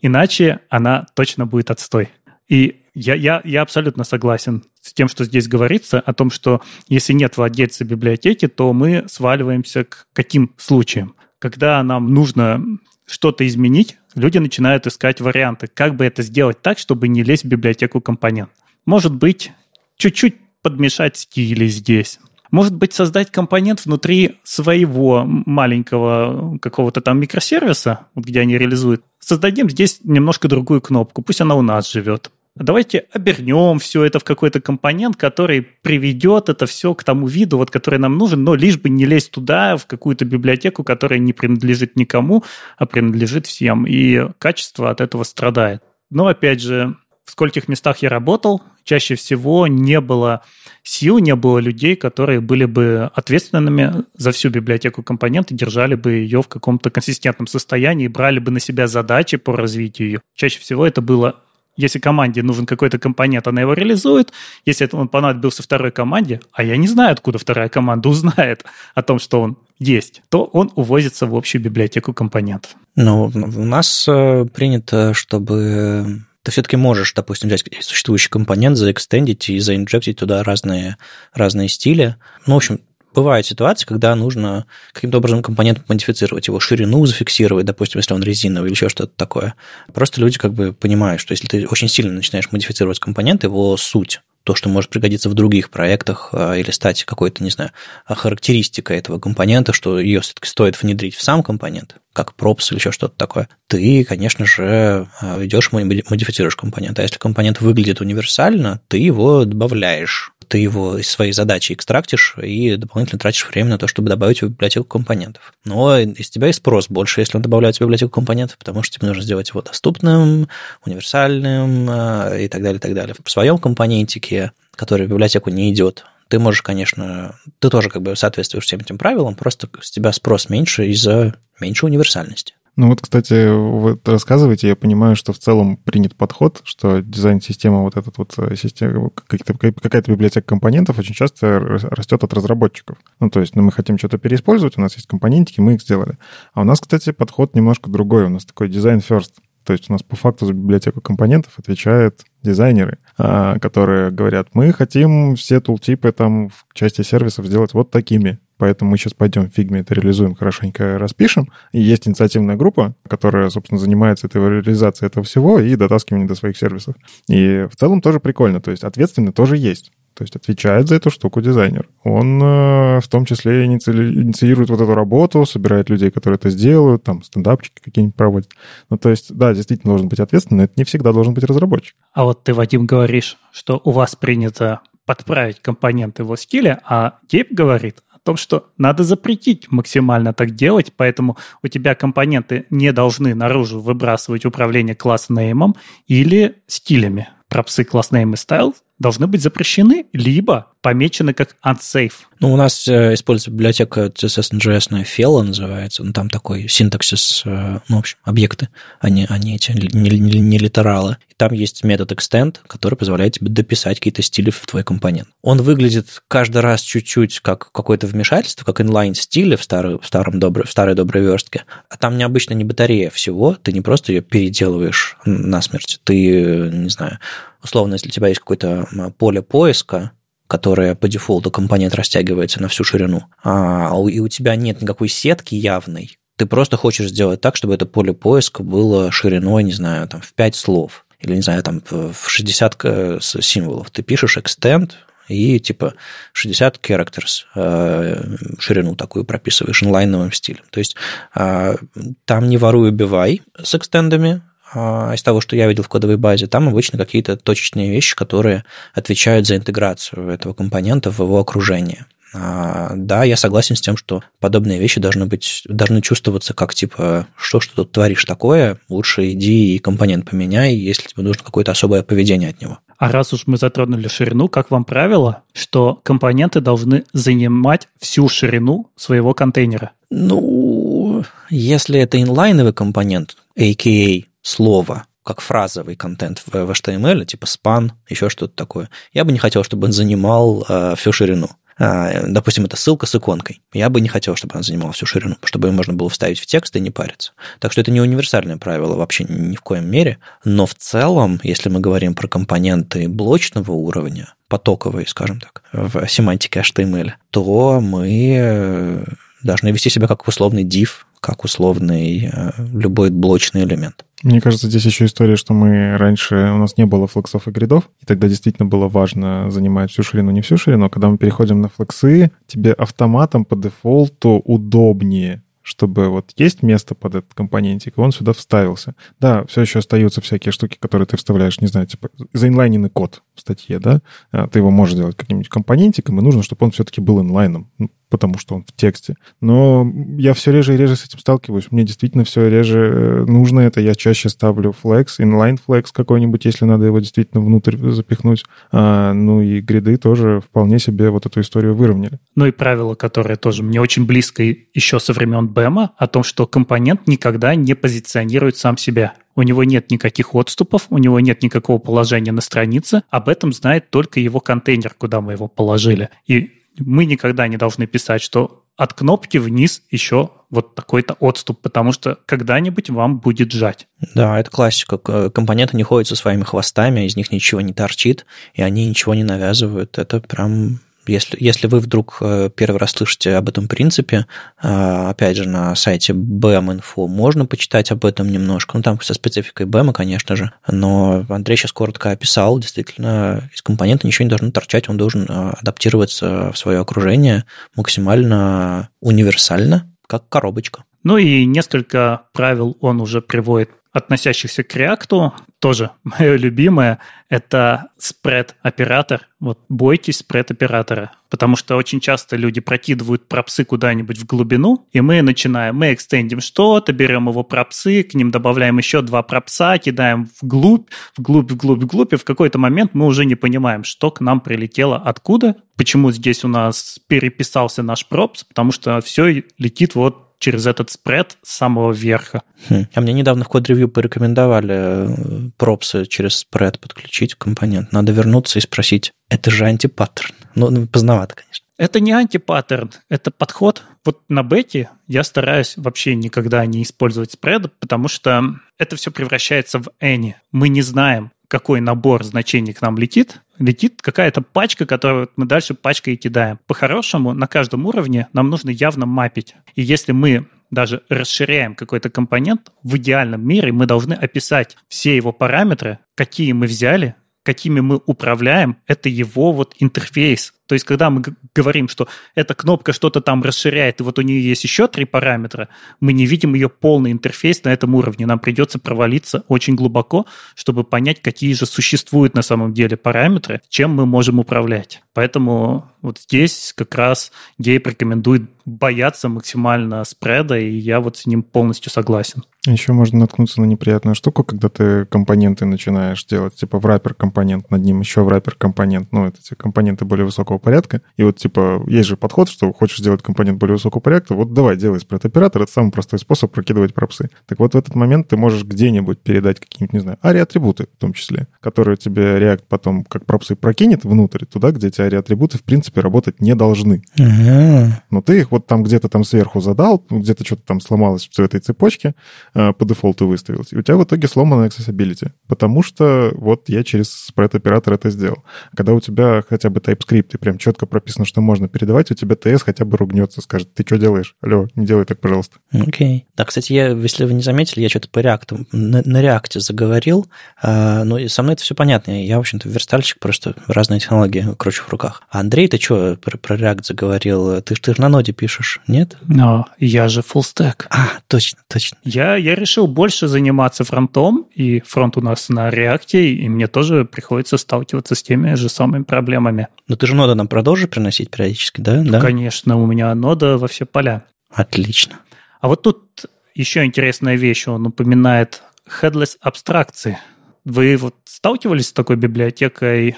Иначе она точно будет отстой. И я, я, я абсолютно согласен с тем, что здесь говорится, о том, что если нет владельца библиотеки, то мы сваливаемся к каким случаям? Когда нам нужно что-то изменить, люди начинают искать варианты, как бы это сделать так, чтобы не лезть в библиотеку компонент. Может быть, чуть-чуть подмешать стили здесь. Может быть, создать компонент внутри своего маленького какого-то там микросервиса, где они реализуют. Создадим здесь немножко другую кнопку, пусть она у нас живет. Давайте обернем все это в какой-то компонент, который приведет это все к тому виду, вот, который нам нужен, но лишь бы не лезть туда, в какую-то библиотеку, которая не принадлежит никому, а принадлежит всем. И качество от этого страдает. Но, опять же, в скольких местах я работал, чаще всего не было сил, не было людей, которые были бы ответственными за всю библиотеку компонентов, держали бы ее в каком-то консистентном состоянии, брали бы на себя задачи по развитию ее. Чаще всего это было если команде нужен какой-то компонент, она его реализует. Если он понадобился второй команде, а я не знаю, откуда вторая команда узнает о том, что он есть, то он увозится в общую библиотеку компонентов. Ну, у нас э, принято, чтобы ты все-таки можешь, допустим, взять существующий компонент, заэкстендить и заинжектить туда разные, разные стили. Ну, в общем, бывают ситуации, когда нужно каким-то образом компонент модифицировать, его ширину зафиксировать, допустим, если он резиновый или еще что-то такое. Просто люди как бы понимают, что если ты очень сильно начинаешь модифицировать компонент, его суть, то, что может пригодиться в других проектах а, или стать какой-то, не знаю, характеристикой этого компонента, что ее все-таки стоит внедрить в сам компонент, как пропс или еще что-то такое, ты, конечно же, а, идешь модифицируешь компонент. А если компонент выглядит универсально, ты его добавляешь ты его из своей задачи экстрактишь и дополнительно тратишь время на то, чтобы добавить в библиотеку компонентов. Но из тебя и спрос больше, если он добавляет в библиотеку компонентов, потому что тебе нужно сделать его доступным, универсальным а, и так далее, и так далее. В своем компонентике, который в библиотеку не идет, ты можешь, конечно, ты тоже как бы соответствуешь всем этим правилам, просто с тебя спрос меньше из-за меньшей универсальности. Ну вот, кстати, вы рассказываете, я понимаю, что в целом принят подход, что дизайн-система, вот этот вот э, система, какая-то библиотека компонентов очень часто растет от разработчиков. Ну, то есть, ну, мы хотим что-то переиспользовать, у нас есть компонентики, мы их сделали. А у нас, кстати, подход немножко другой. У нас такой дизайн first. То есть у нас по факту за библиотеку компонентов отвечают дизайнеры, а, которые говорят, мы хотим все тултипы там в части сервисов сделать вот такими. Поэтому мы сейчас пойдем в фигме это реализуем, хорошенько распишем. И есть инициативная группа, которая, собственно, занимается этой реализацией этого всего и дотаскиванием до своих сервисов. И в целом тоже прикольно. То есть ответственный тоже есть. То есть отвечает за эту штуку дизайнер. Он э, в том числе инициирует вот эту работу, собирает людей, которые это сделают, там стендапчики какие-нибудь проводит. Ну, то есть, да, действительно должен быть ответственный, но это не всегда должен быть разработчик. А вот ты, Вадим, говоришь, что у вас принято подправить компоненты его стиля, а Гейб говорит, о том, что надо запретить максимально так делать, поэтому у тебя компоненты не должны наружу выбрасывать управление класс-неймом или стилями. Пропсы класс-нейм и style должны быть запрещены, либо помечены как unsafe. Ну, у нас э, используется библиотека CSS.js, Fela называется, ну, там такой синтаксис, э, ну, в общем, объекты, они, они эти не, не, не литералы. И там есть метод extend, который позволяет тебе дописать какие-то стили в твой компонент. Он выглядит каждый раз чуть-чуть как какое-то вмешательство, как inline стили в, старой, в, старом доброй, в старой доброй верстке. А там необычно не батарея всего, ты не просто ее переделываешь насмерть, ты, не знаю, условно, если у тебя есть какое-то поле поиска, которое по дефолту компонент растягивается на всю ширину, а, и у тебя нет никакой сетки явной, ты просто хочешь сделать так, чтобы это поле поиска было шириной, не знаю, там, в 5 слов, или, не знаю, там, в 60 э, символов. Ты пишешь extend, и типа 60 characters э, ширину такую прописываешь инлайновым стилем. То есть э, там не воруй, убивай с экстендами, а, из того, что я видел в кодовой базе, там обычно какие-то точечные вещи, которые отвечают за интеграцию этого компонента в его окружение. А, да, я согласен с тем, что подобные вещи должны быть, должны чувствоваться как типа, что что тут творишь такое, лучше иди и компонент поменяй, если тебе нужно какое-то особое поведение от него. А раз уж мы затронули ширину, как вам правило, что компоненты должны занимать всю ширину своего контейнера? Ну, если это инлайновый компонент, aka слово, как фразовый контент в, HTML, типа span, еще что-то такое. Я бы не хотел, чтобы он занимал э, всю ширину. Э, допустим, это ссылка с иконкой. Я бы не хотел, чтобы она занимала всю ширину, чтобы ее можно было вставить в текст и не париться. Так что это не универсальное правило вообще ни в коем мере. Но в целом, если мы говорим про компоненты блочного уровня, потоковые, скажем так, в семантике HTML, то мы э, должны вести себя как условный div, как условный э, любой блочный элемент. Мне кажется, здесь еще история, что мы раньше, у нас не было флексов и гридов, и тогда действительно было важно занимать всю ширину, не всю ширину. Когда мы переходим на флексы, тебе автоматом по дефолту удобнее чтобы вот есть место под этот компонентик, и он сюда вставился. Да, все еще остаются всякие штуки, которые ты вставляешь, не знаю, типа заинлайненный код в статье, да, а, ты его можешь сделать каким-нибудь компонентиком, и нужно, чтобы он все-таки был инлайном. Ну, потому что он в тексте. Но я все реже и реже с этим сталкиваюсь. Мне действительно все реже э, нужно это. Я чаще ставлю flex, inline flex какой-нибудь, если надо его действительно внутрь запихнуть. А, ну и гриды тоже вполне себе вот эту историю выровняли. Ну и правило, которое тоже мне очень близко еще со времен БЭМа, о том, что компонент никогда не позиционирует сам себя. У него нет никаких отступов, у него нет никакого положения на странице. Об этом знает только его контейнер, куда мы его положили. И мы никогда не должны писать, что от кнопки вниз еще вот такой-то отступ, потому что когда-нибудь вам будет жать. Да, это классика. Компоненты не ходят со своими хвостами, из них ничего не торчит, и они ничего не навязывают. Это прям если, если вы вдруг э, первый раз слышите об этом принципе, э, опять же, на сайте BM.info можно почитать об этом немножко. Ну, там со спецификой BM, конечно же. Но Андрей сейчас коротко описал. Действительно, из компонента ничего не должно торчать. Он должен э, адаптироваться в свое окружение максимально универсально, как коробочка. Ну и несколько правил он уже приводит относящихся к React, тоже мое любимое, это спред-оператор. Вот бойтесь спред-оператора, потому что очень часто люди прокидывают пропсы куда-нибудь в глубину, и мы начинаем, мы экстендим что-то, берем его пропсы, к ним добавляем еще два пропса, кидаем вглубь, вглубь, вглубь, вглубь, и в какой-то момент мы уже не понимаем, что к нам прилетело откуда, почему здесь у нас переписался наш пропс, потому что все летит вот через этот спред с самого верха. Хм. А мне недавно в код-ревью порекомендовали э, пропсы через спред подключить компонент. Надо вернуться и спросить, это же антипаттерн. Ну, ну поздновато, конечно. Это не антипаттерн, это подход. Вот на бете я стараюсь вообще никогда не использовать спред, потому что это все превращается в any. Мы не знаем, какой набор значений к нам летит, летит какая-то пачка, которую мы дальше пачкой кидаем. По-хорошему, на каждом уровне нам нужно явно мапить. И если мы даже расширяем какой-то компонент, в идеальном мире мы должны описать все его параметры, какие мы взяли, какими мы управляем, это его вот интерфейс. То есть, когда мы говорим, что эта кнопка что-то там расширяет, и вот у нее есть еще три параметра, мы не видим ее полный интерфейс на этом уровне. Нам придется провалиться очень глубоко, чтобы понять, какие же существуют на самом деле параметры, чем мы можем управлять. Поэтому вот здесь как раз Гейб рекомендует бояться максимально спреда, и я вот с ним полностью согласен. Еще можно наткнуться на неприятную штуку, когда ты компоненты начинаешь делать, типа в раппер компонент, над ним еще в раппер компонент, ну, это эти компоненты более высокого порядка. И вот, типа, есть же подход, что хочешь сделать компонент более высокого порядка, вот давай, делай спред-оператор, это самый простой способ прокидывать пропсы. Так вот, в этот момент ты можешь где-нибудь передать какие-нибудь, не знаю, ари-атрибуты в том числе, которые тебе React потом как пропсы прокинет внутрь, туда, где эти ари-атрибуты, в принципе, работать не должны. Ага. Но ты их вот там где-то там сверху задал, где-то что-то там сломалось в этой цепочке, по дефолту выставил. И у тебя в итоге сломана accessibility, потому что вот я через спред-оператор это сделал. Когда у тебя хотя бы TypeScript, и прям четко прописано, что можно передавать, у тебя TS хотя бы ругнется, скажет, ты что делаешь? Алло, не делай так, пожалуйста. Окей. Okay. Да, кстати, я, если вы не заметили, я что-то по реакту, на, на реакте заговорил, э, ну, и со мной это все понятно. Я, в общем-то, верстальщик, просто разные технологии кручу в руках. А Андрей, ты что про, про React заговорил? Ты, ты же на ноде пишешь, нет? Но я же full stack. А, точно, точно. Я, я решил больше заниматься фронтом, и фронт у нас на React, и мне тоже приходится сталкиваться с теми же самыми проблемами. Но ты же нода нам продолжишь приносить периодически, да? да? Конечно, у меня нода во все поля. Отлично. А вот тут еще интересная вещь, он упоминает headless абстракции. Вы вот сталкивались с такой библиотекой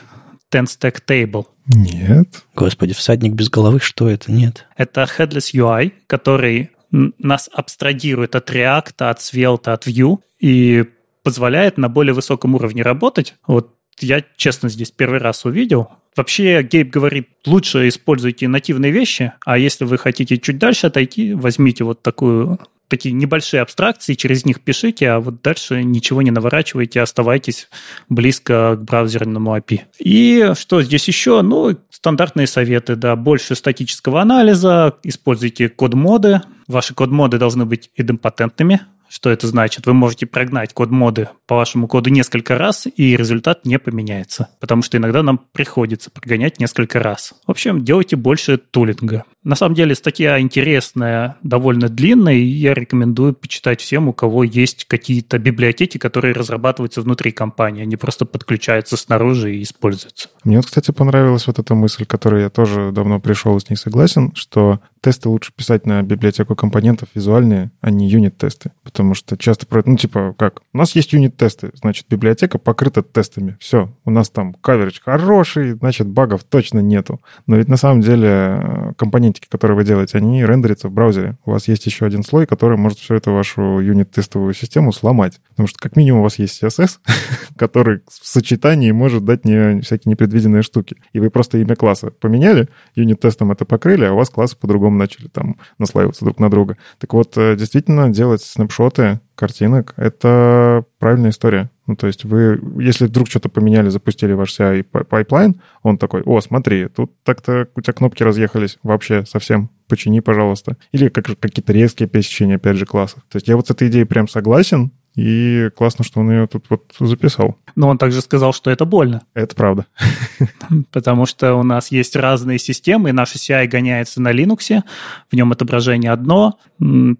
TenStack Table? Нет. Господи, всадник без головы, что это? Нет. Это headless UI, который нас абстрагирует от React, от Svelte, от Vue и позволяет на более высоком уровне работать. Вот я, честно, здесь первый раз увидел. Вообще, Гейб говорит, лучше используйте нативные вещи, а если вы хотите чуть дальше отойти, возьмите вот такую такие небольшие абстракции, через них пишите, а вот дальше ничего не наворачивайте, оставайтесь близко к браузерному API. И что здесь еще? Ну, стандартные советы, да, больше статического анализа, используйте код-моды. Ваши код-моды должны быть идемпотентными, что это значит? Вы можете прогнать код моды по вашему коду несколько раз, и результат не поменяется. Потому что иногда нам приходится прогонять несколько раз. В общем, делайте больше тулинга. На самом деле статья интересная, довольно длинная, и я рекомендую почитать всем, у кого есть какие-то библиотеки, которые разрабатываются внутри компании, они просто подключаются снаружи и используются. Мне вот, кстати, понравилась вот эта мысль, которую я тоже давно пришел с ней согласен, что тесты лучше писать на библиотеку компонентов визуальные, а не юнит-тесты. Потому что часто, ну, типа, как? У нас есть юнит-тесты, значит, библиотека покрыта тестами. Все, у нас там каверидж хороший, значит, багов точно нету. Но ведь на самом деле э, компонентики, которые вы делаете, они рендерятся в браузере. У вас есть еще один слой, который может всю эту вашу юнит-тестовую систему сломать. Потому что как минимум у вас есть CSS, который в сочетании может дать не, всякие непредвиденные штуки. И вы просто имя класса поменяли, юнит-тестом это покрыли, а у вас классы по-другому начали там наслаиваться друг на друга. Так вот, э, действительно, делать снапшоты картинок — это правильная история. Ну, то есть вы, если вдруг что-то поменяли, запустили ваш CI pipeline, он такой, о, смотри, тут так-то у тебя кнопки разъехались вообще совсем, почини, пожалуйста. Или как, какие-то резкие пересечения, опять же, классов. То есть я вот с этой идеей прям согласен, и классно, что он ее тут вот записал. Но он также сказал, что это больно. Это правда. Потому что у нас есть разные системы, и наш CI гоняется на Linux, в нем отображение одно,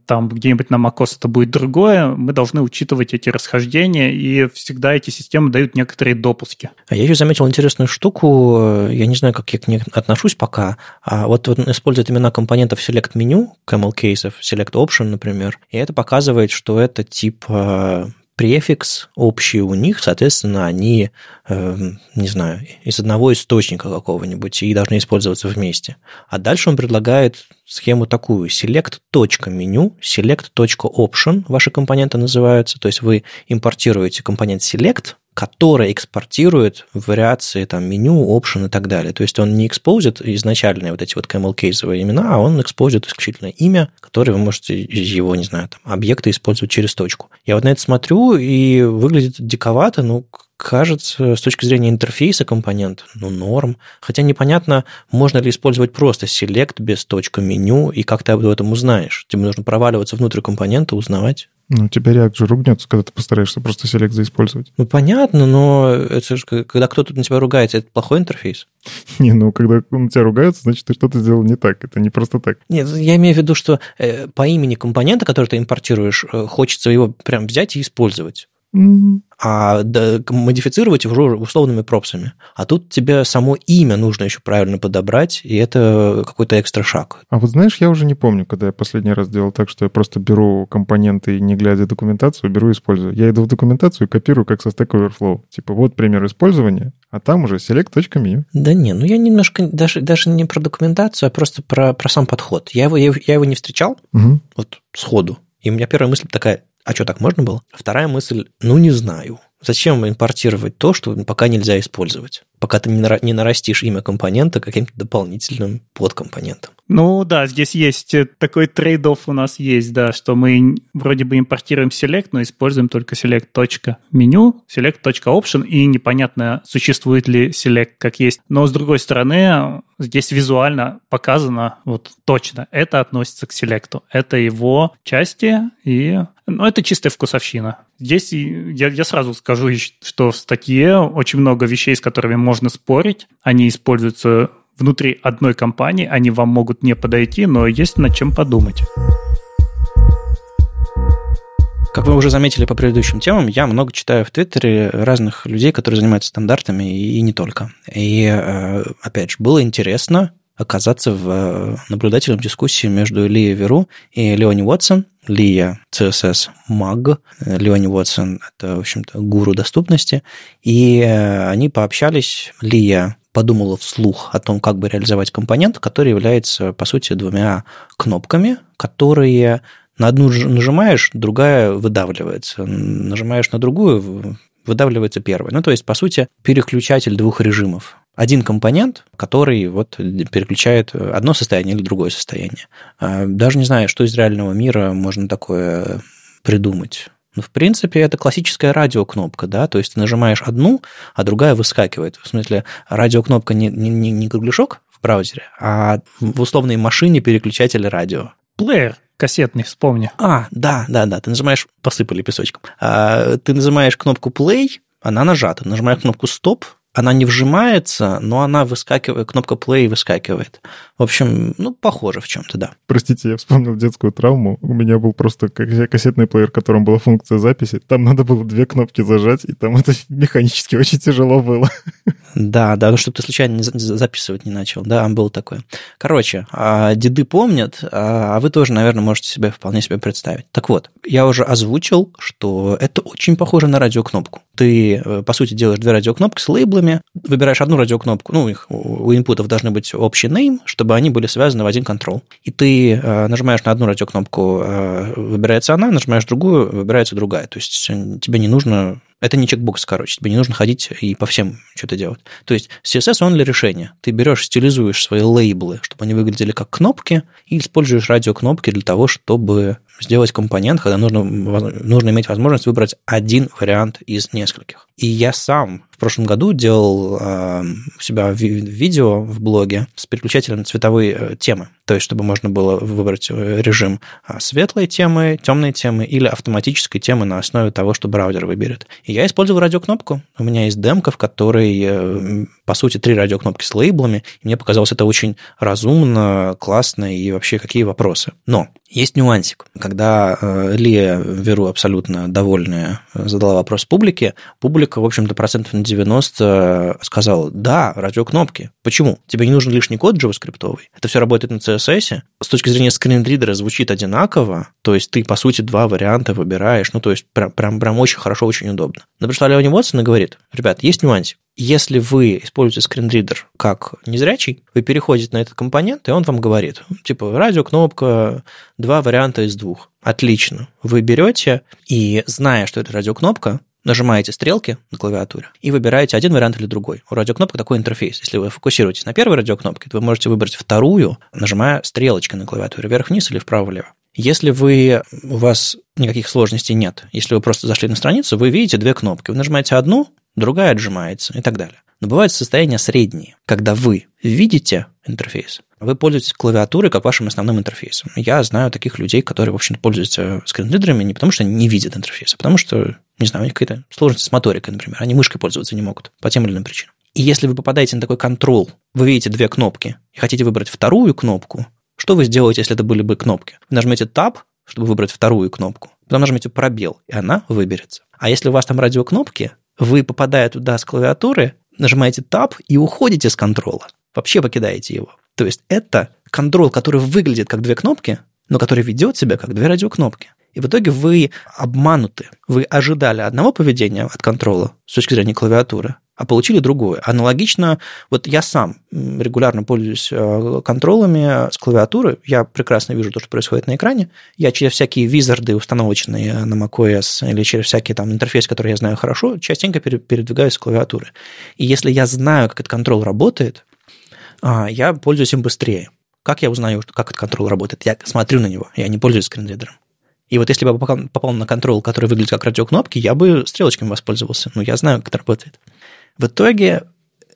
там где-нибудь на macOS это будет другое. Мы должны учитывать эти расхождения, и всегда эти системы дают некоторые допуски. А я еще заметил интересную штуку, я не знаю, как я к ней отношусь пока, а вот он использует имена компонентов select меню, camel cases, select option, например, и это показывает, что это тип префикс общий у них, соответственно, они, э, не знаю, из одного источника какого-нибудь и должны использоваться вместе. А дальше он предлагает схему такую. select.меню, select.option ваши компоненты называются. То есть вы импортируете компонент select, который экспортирует вариации там, меню, option и так далее. То есть он не экспозит изначальные вот эти вот camel-кейсовые имена, а он экспозит исключительно имя, которое вы можете из его, не знаю, там, объекта использовать через точку. Я вот на это смотрю, и выглядит диковато, ну, кажется, с точки зрения интерфейса компонент, ну, норм. Хотя непонятно, можно ли использовать просто select без точка меню, и как ты об этом узнаешь. Тебе нужно проваливаться внутрь компонента, узнавать. Ну, тебя React же ругнется, когда ты постараешься просто select заиспользовать. Ну, понятно, но это же, когда кто-то на тебя ругается, это плохой интерфейс? Не, ну, когда на тебя ругаются, значит, ты что-то сделал не так. Это не просто так. Нет, я имею в виду, что э, по имени компонента, который ты импортируешь, э, хочется его прям взять и использовать а модифицировать его условными пропсами. А тут тебе само имя нужно еще правильно подобрать, и это какой-то экстра шаг. А вот знаешь, я уже не помню, когда я последний раз делал так, что я просто беру компоненты и не глядя документацию, беру и использую. Я иду в документацию и копирую, как со Stack Overflow. Типа, вот пример использования, а там уже select.me. Да не, ну я немножко даже, даже не про документацию, а просто про, про сам подход. Я его, я, я его не встречал, угу. вот сходу. И у меня первая мысль такая, а что, так можно было? Вторая мысль, ну не знаю. Зачем импортировать то, что пока нельзя использовать? Пока ты не нарастишь имя компонента каким-то дополнительным подкомпонентом. Ну да, здесь есть э, такой трейд у нас есть, да, что мы вроде бы импортируем select, но используем только select.меню, select.option, и непонятно, существует ли select как есть. Но с другой стороны, здесь визуально показано вот точно, это относится к селекту, это его части, и ну, это чистая вкусовщина. Здесь я, я сразу скажу, что в статье очень много вещей, с которыми можно спорить. Они используются внутри одной компании, они вам могут не подойти, но есть над чем подумать. Как вы уже заметили по предыдущим темам, я много читаю в Твиттере разных людей, которые занимаются стандартами и не только. И, э, опять же, было интересно оказаться в э, наблюдательном дискуссии между Лией Веру и Леони Уотсон. Лия CSS Mag, Леони Уотсон – это, в общем-то, гуру доступности. И э, они пообщались. Лия подумала вслух о том, как бы реализовать компонент, который является, по сути, двумя кнопками, которые на одну нажимаешь, другая выдавливается. Нажимаешь на другую, выдавливается первая. Ну, то есть, по сути, переключатель двух режимов. Один компонент, который вот переключает одно состояние или другое состояние. А, даже не знаю, что из реального мира можно такое придумать. Ну, в принципе, это классическая радиокнопка, да, то есть ты нажимаешь одну, а другая выскакивает. В смысле, радиокнопка не, не, не, не кругляшок в браузере, а в условной машине переключатель радио. Плеер кассетный, вспомни. А, да, да, да, ты нажимаешь, посыпали песочком. А, ты нажимаешь кнопку play, она нажата. Нажимаешь кнопку стоп, она не вжимается, но она выскакивает, кнопка play выскакивает. В общем, ну, похоже в чем-то, да. Простите, я вспомнил детскую травму. У меня был просто кассетный плеер, в котором была функция записи. Там надо было две кнопки зажать, и там это механически очень тяжело было. Да, да, ну, чтобы ты случайно не записывать не начал. Да, было такое. Короче, а, деды помнят, а, а вы тоже, наверное, можете себе вполне себе представить. Так вот, я уже озвучил, что это очень похоже на радиокнопку. Ты, э, по сути, делаешь две радиокнопки с лейблами, выбираешь одну радиокнопку, ну, их, у инпутов должны быть общий name, чтобы они были связаны в один контрол. И ты э, нажимаешь на одну радиокнопку, э, выбирается она, нажимаешь другую, выбирается другая. То есть тебе не нужно это не чекбокс, короче. Тебе не нужно ходить и по всем что-то делать. То есть CSS он для решения. Ты берешь, стилизуешь свои лейблы, чтобы они выглядели как кнопки, и используешь радиокнопки для того, чтобы сделать компонент, когда нужно, нужно иметь возможность выбрать один вариант из нескольких. И я сам прошлом году делал э, у себя видео в блоге с переключателем цветовой э, темы. То есть, чтобы можно было выбрать э, режим а, светлой темы, темной темы или автоматической темы на основе того, что браузер выберет. И я использовал радиокнопку. У меня есть демка, в которой, по сути, три радиокнопки с лейблами. И мне показалось это очень разумно, классно и вообще какие вопросы. Но есть нюансик. Когда э, Лия Веру абсолютно довольная задала вопрос публике, публика, в общем-то, процентов на 90 сказала, да, радиокнопки. Почему? Тебе не нужен лишний код JavaScript. Это все работает на CSS. С точки зрения скринридера звучит одинаково, то есть ты, по сути, два варианта выбираешь, ну, то есть прям, прям, прям очень хорошо, очень удобно. Но пришла Леони Уотсон и говорит, ребят, есть нюансик. Если вы используете скринридер как незрячий, вы переходите на этот компонент, и он вам говорит, типа, радиокнопка, два варианта из двух. Отлично. Вы берете и, зная, что это радиокнопка, нажимаете стрелки на клавиатуре и выбираете один вариант или другой. У радиокнопки такой интерфейс. Если вы фокусируетесь на первой радиокнопке, то вы можете выбрать вторую, нажимая стрелочкой на клавиатуре вверх-вниз или вправо-влево. Если вы, у вас никаких сложностей нет, если вы просто зашли на страницу, вы видите две кнопки. Вы нажимаете одну, другая отжимается и так далее. Но бывают состояния средние, когда вы видите интерфейс, вы пользуетесь клавиатурой как вашим основным интерфейсом. Я знаю таких людей, которые, в общем-то, пользуются скринридерами не потому, что они не видят интерфейс, а потому что, не знаю, у них какие-то сложности с моторикой, например. Они мышкой пользоваться не могут по тем или иным причинам. И если вы попадаете на такой контрол, вы видите две кнопки и хотите выбрать вторую кнопку, что вы сделаете, если это были бы кнопки? Вы нажмете Tab, чтобы выбрать вторую кнопку, потом нажмете пробел, и она выберется. А если у вас там радиокнопки, вы, попадая туда с клавиатуры, нажимаете Tab и уходите с контрола. Вообще покидаете его. То есть это контрол, который выглядит как две кнопки, но который ведет себя как две радиокнопки. И в итоге вы обмануты. Вы ожидали одного поведения от контрола с точки зрения клавиатуры, а получили другое. Аналогично, вот я сам регулярно пользуюсь э, контролами с клавиатуры, я прекрасно вижу то, что происходит на экране, я через всякие визарды, установочные на macOS, или через всякие там интерфейс, который я знаю хорошо, частенько передвигаюсь с клавиатуры. И если я знаю, как этот контрол работает, я пользуюсь им быстрее. Как я узнаю, как этот контрол работает? Я смотрю на него, я не пользуюсь скринридером. И вот если бы я попал на контрол, который выглядит как радиокнопки, я бы стрелочками воспользовался. Ну, я знаю, как это работает. В итоге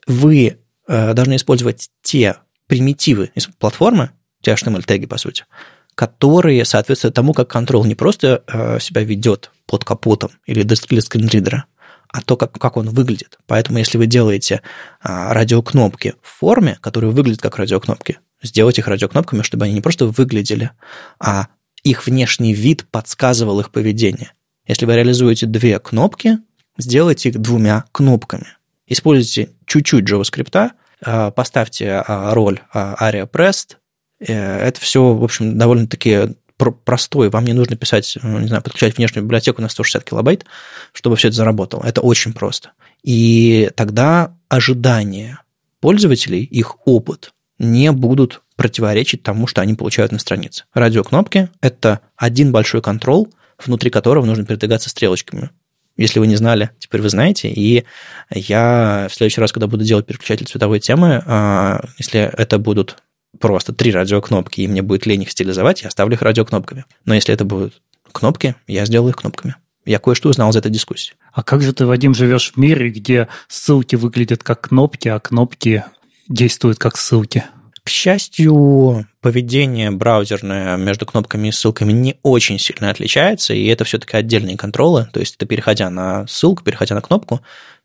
вы э, должны использовать те примитивы из платформы, те HTML-теги, по сути, которые соответствуют тому, как контрол не просто э, себя ведет под капотом или для скринридера, а то, как, как он выглядит. Поэтому, если вы делаете а, радиокнопки в форме, которые выглядят как радиокнопки, сделайте их радиокнопками, чтобы они не просто выглядели, а их внешний вид подсказывал их поведение. Если вы реализуете две кнопки, сделайте их двумя кнопками. Используйте чуть-чуть JavaScript, а, поставьте а, роль ARIA Pressed. Э, это все, в общем, довольно-таки простой. Вам не нужно писать, э, не знаю, подключать внешнюю библиотеку на 160 килобайт, чтобы все это заработало. Это очень просто. И тогда ожидания пользователей, их опыт не будут противоречить тому, что они получают на странице. Радиокнопки – это один большой контрол, внутри которого нужно передвигаться стрелочками. Если вы не знали, теперь вы знаете. И я в следующий раз, когда буду делать переключатель цветовой темы, а, если это будут просто три радиокнопки, и мне будет лень их стилизовать, я оставлю их радиокнопками. Но если это будут кнопки, я сделаю их кнопками. Я кое-что узнал из этой дискуссии. А как же ты, Вадим, живешь в мире, где ссылки выглядят как кнопки, а кнопки действуют как ссылки? К счастью, поведение браузерное между кнопками и ссылками не очень сильно отличается, и это все-таки отдельные контролы. То есть, это переходя на ссылку, переходя на кнопку,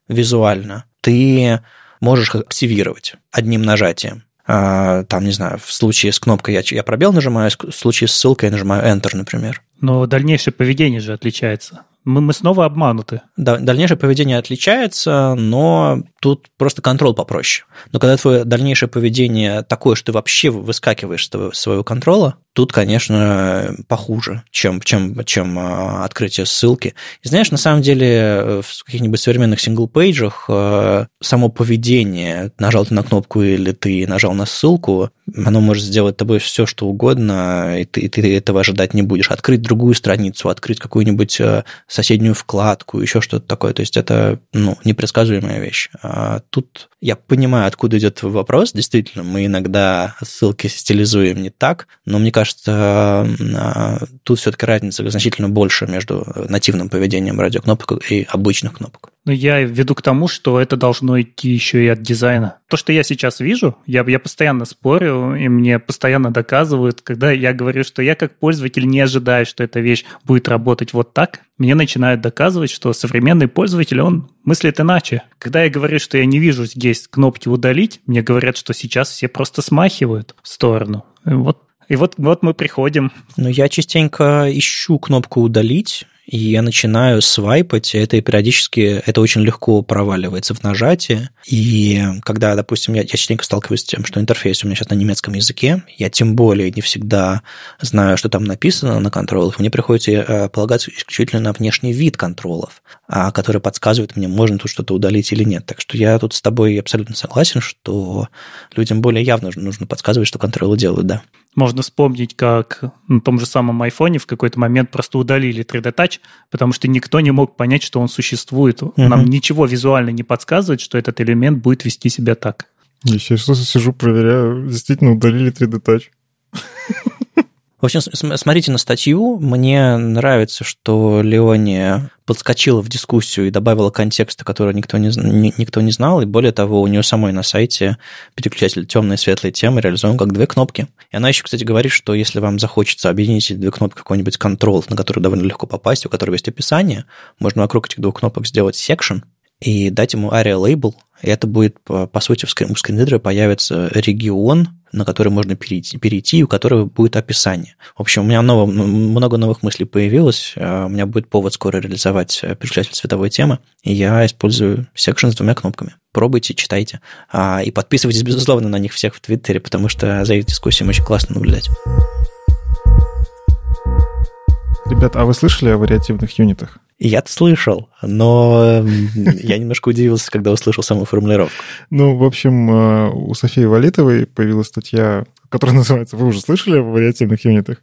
визуально ты можешь активировать одним нажатием. А, там, не знаю, в случае с кнопкой я, я пробел нажимаю, в случае с ссылкой я нажимаю Enter, например. Но дальнейшее поведение же отличается. Мы, мы снова обмануты. Да, дальнейшее поведение отличается, но тут просто контроль попроще. Но когда твое дальнейшее поведение такое, что ты вообще выскакиваешь с своего контрола, тут, конечно, похуже, чем, чем, чем а, открытие ссылки. И знаешь, на самом деле э, в каких-нибудь современных сингл-пейджах э, само поведение, нажал ты на кнопку или ты нажал на ссылку, оно может сделать тобой все, что угодно, и ты, и ты этого ожидать не будешь. Открыть другую страницу, открыть какую-нибудь э, соседнюю вкладку, еще что-то такое. То есть это ну, непредсказуемая вещь. А тут я понимаю, откуда идет вопрос. Действительно, мы иногда ссылки стилизуем не так, но мне кажется, а, тут все-таки разница значительно больше между нативным поведением радиокнопок и обычных кнопок. Но я веду к тому, что это должно идти еще и от дизайна. То, что я сейчас вижу, я, я постоянно спорю, и мне постоянно доказывают, когда я говорю, что я как пользователь не ожидаю, что эта вещь будет работать вот так, мне начинают доказывать, что современный пользователь, он мыслит иначе. Когда я говорю, что я не вижу здесь кнопки «удалить», мне говорят, что сейчас все просто смахивают в сторону. Вот и вот, вот мы приходим. Но я частенько ищу кнопку «удалить», и я начинаю свайпать, и это периодически, это очень легко проваливается в нажатие. И когда, допустим, я, я частенько сталкиваюсь с тем, что интерфейс у меня сейчас на немецком языке, я тем более не всегда знаю, что там написано на контролах, мне приходится э, полагаться исключительно на внешний вид контролов, а, который подсказывает мне, можно тут что-то удалить или нет. Так что я тут с тобой абсолютно согласен, что людям более явно нужно подсказывать, что контролы делают, да. Можно вспомнить, как на том же самом айфоне в какой-то момент просто удалили 3D Touch, потому что никто не мог понять, что он существует. Угу. Нам ничего визуально не подсказывает, что этот элемент будет вести себя так. Я сейчас сижу, проверяю, действительно удалили 3D Touch. В общем, смотрите на статью. Мне нравится, что Леония подскочила в дискуссию и добавила контекста, который никто не, никто не знал. И более того, у нее самой на сайте переключатель темные и светлые темы реализован как две кнопки. И она еще, кстати, говорит, что если вам захочется объединить эти две кнопки какой-нибудь контрол, на который довольно легко попасть, у которого есть описание, можно вокруг этих двух кнопок сделать section и дать ему ARIA label, и это будет, по, сути, в скринридере появится регион, на который можно перейти, перейти, у которого будет описание. В общем, у меня ново, много новых мыслей появилось. А у меня будет повод скоро реализовать э, переключатель цветовой темы, и я использую секшн с двумя кнопками. Пробуйте, читайте. А, и подписывайтесь, безусловно, на них всех в Твиттере, потому что за их дискуссией очень классно наблюдать. Ребят, а вы слышали о вариативных юнитах? Я-то слышал, но я немножко удивился, когда услышал саму формулировку. Ну, в общем, э, у Софии Валитовой появилась статья, которая называется «Вы уже слышали о вариативных юнитах?»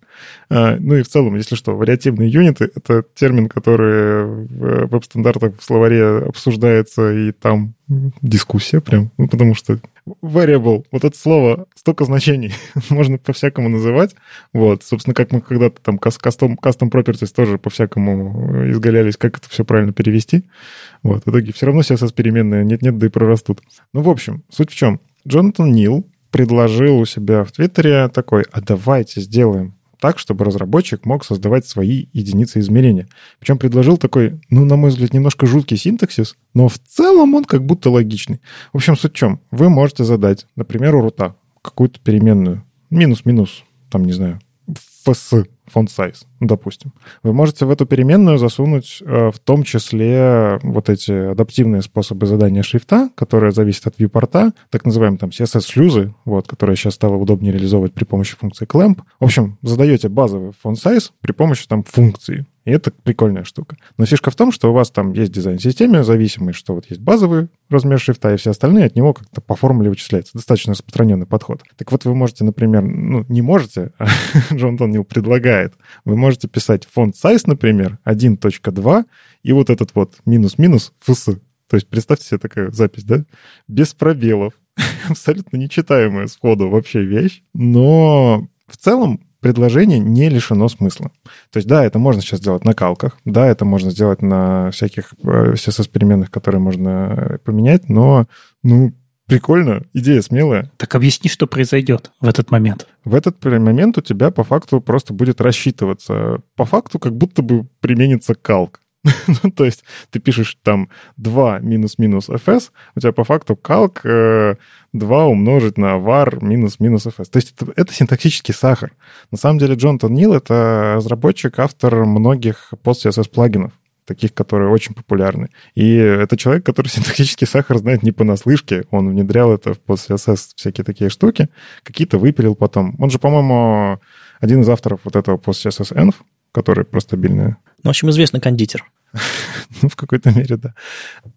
э, Ну и в целом, если что, вариативные юниты — это термин, который в веб-стандартах в словаре обсуждается, и там дискуссия прям, ну, потому что variable, вот это слово, столько значений, можно по-всякому называть. Вот, собственно, как мы когда-то там custom, custom properties тоже по-всякому изгалялись, как это все правильно перевести. Вот, в итоге все равно CSS переменные нет-нет, да и прорастут. Ну, в общем, суть в чем? Джонатан Нил предложил у себя в Твиттере такой, а давайте сделаем так, чтобы разработчик мог создавать свои единицы измерения. Причем предложил такой, ну, на мой взгляд, немножко жуткий синтаксис, но в целом он как будто логичный. В общем, суть в чем? Вы можете задать, например, у рута какую-то переменную, минус-минус, там, не знаю, fs, font size, допустим. Вы можете в эту переменную засунуть э, в том числе вот эти адаптивные способы задания шрифта, которые зависят от viewport, так называемые там CSS-шлюзы, вот, которые сейчас стало удобнее реализовывать при помощи функции clamp. В общем, задаете базовый font size при помощи там функции. И это прикольная штука. Но фишка в том, что у вас там есть дизайн-системе зависимый, что вот есть базовый размер шрифта, и все остальные от него как-то по формуле вычисляются. Достаточно распространенный подход. Так вот, вы можете, например, ну, не можете, а Джон Тоннил предлагает, вы можете писать фонд size, например, 1.2, и вот этот вот минус-минус фс. То есть представьте себе такая запись, да? Без пробелов. Абсолютно нечитаемая сходу вообще вещь. Но в целом предложение не лишено смысла. То есть, да, это можно сейчас сделать на калках, да, это можно сделать на всяких CSS-переменных, э, которые можно поменять, но, ну, прикольно, идея смелая. Так объясни, что произойдет в этот момент. В этот момент у тебя по факту просто будет рассчитываться. По факту как будто бы применится калк. ну, то есть ты пишешь там 2 минус-минус fs, у тебя по факту калк э, 2 умножить на var минус-минус fs. То есть это, это синтаксический сахар. На самом деле Джонатан Нил — это разработчик, автор многих post-CSS плагинов таких, которые очень популярны. И это человек, который синтаксический сахар знает не понаслышке. Он внедрял это в PostCSS, всякие такие штуки. Какие-то выпилил потом. Он же, по-моему, один из авторов вот этого PostCSS Env, который просто стабильная. Ну, в общем, известный кондитер. ну, в какой-то мере, да.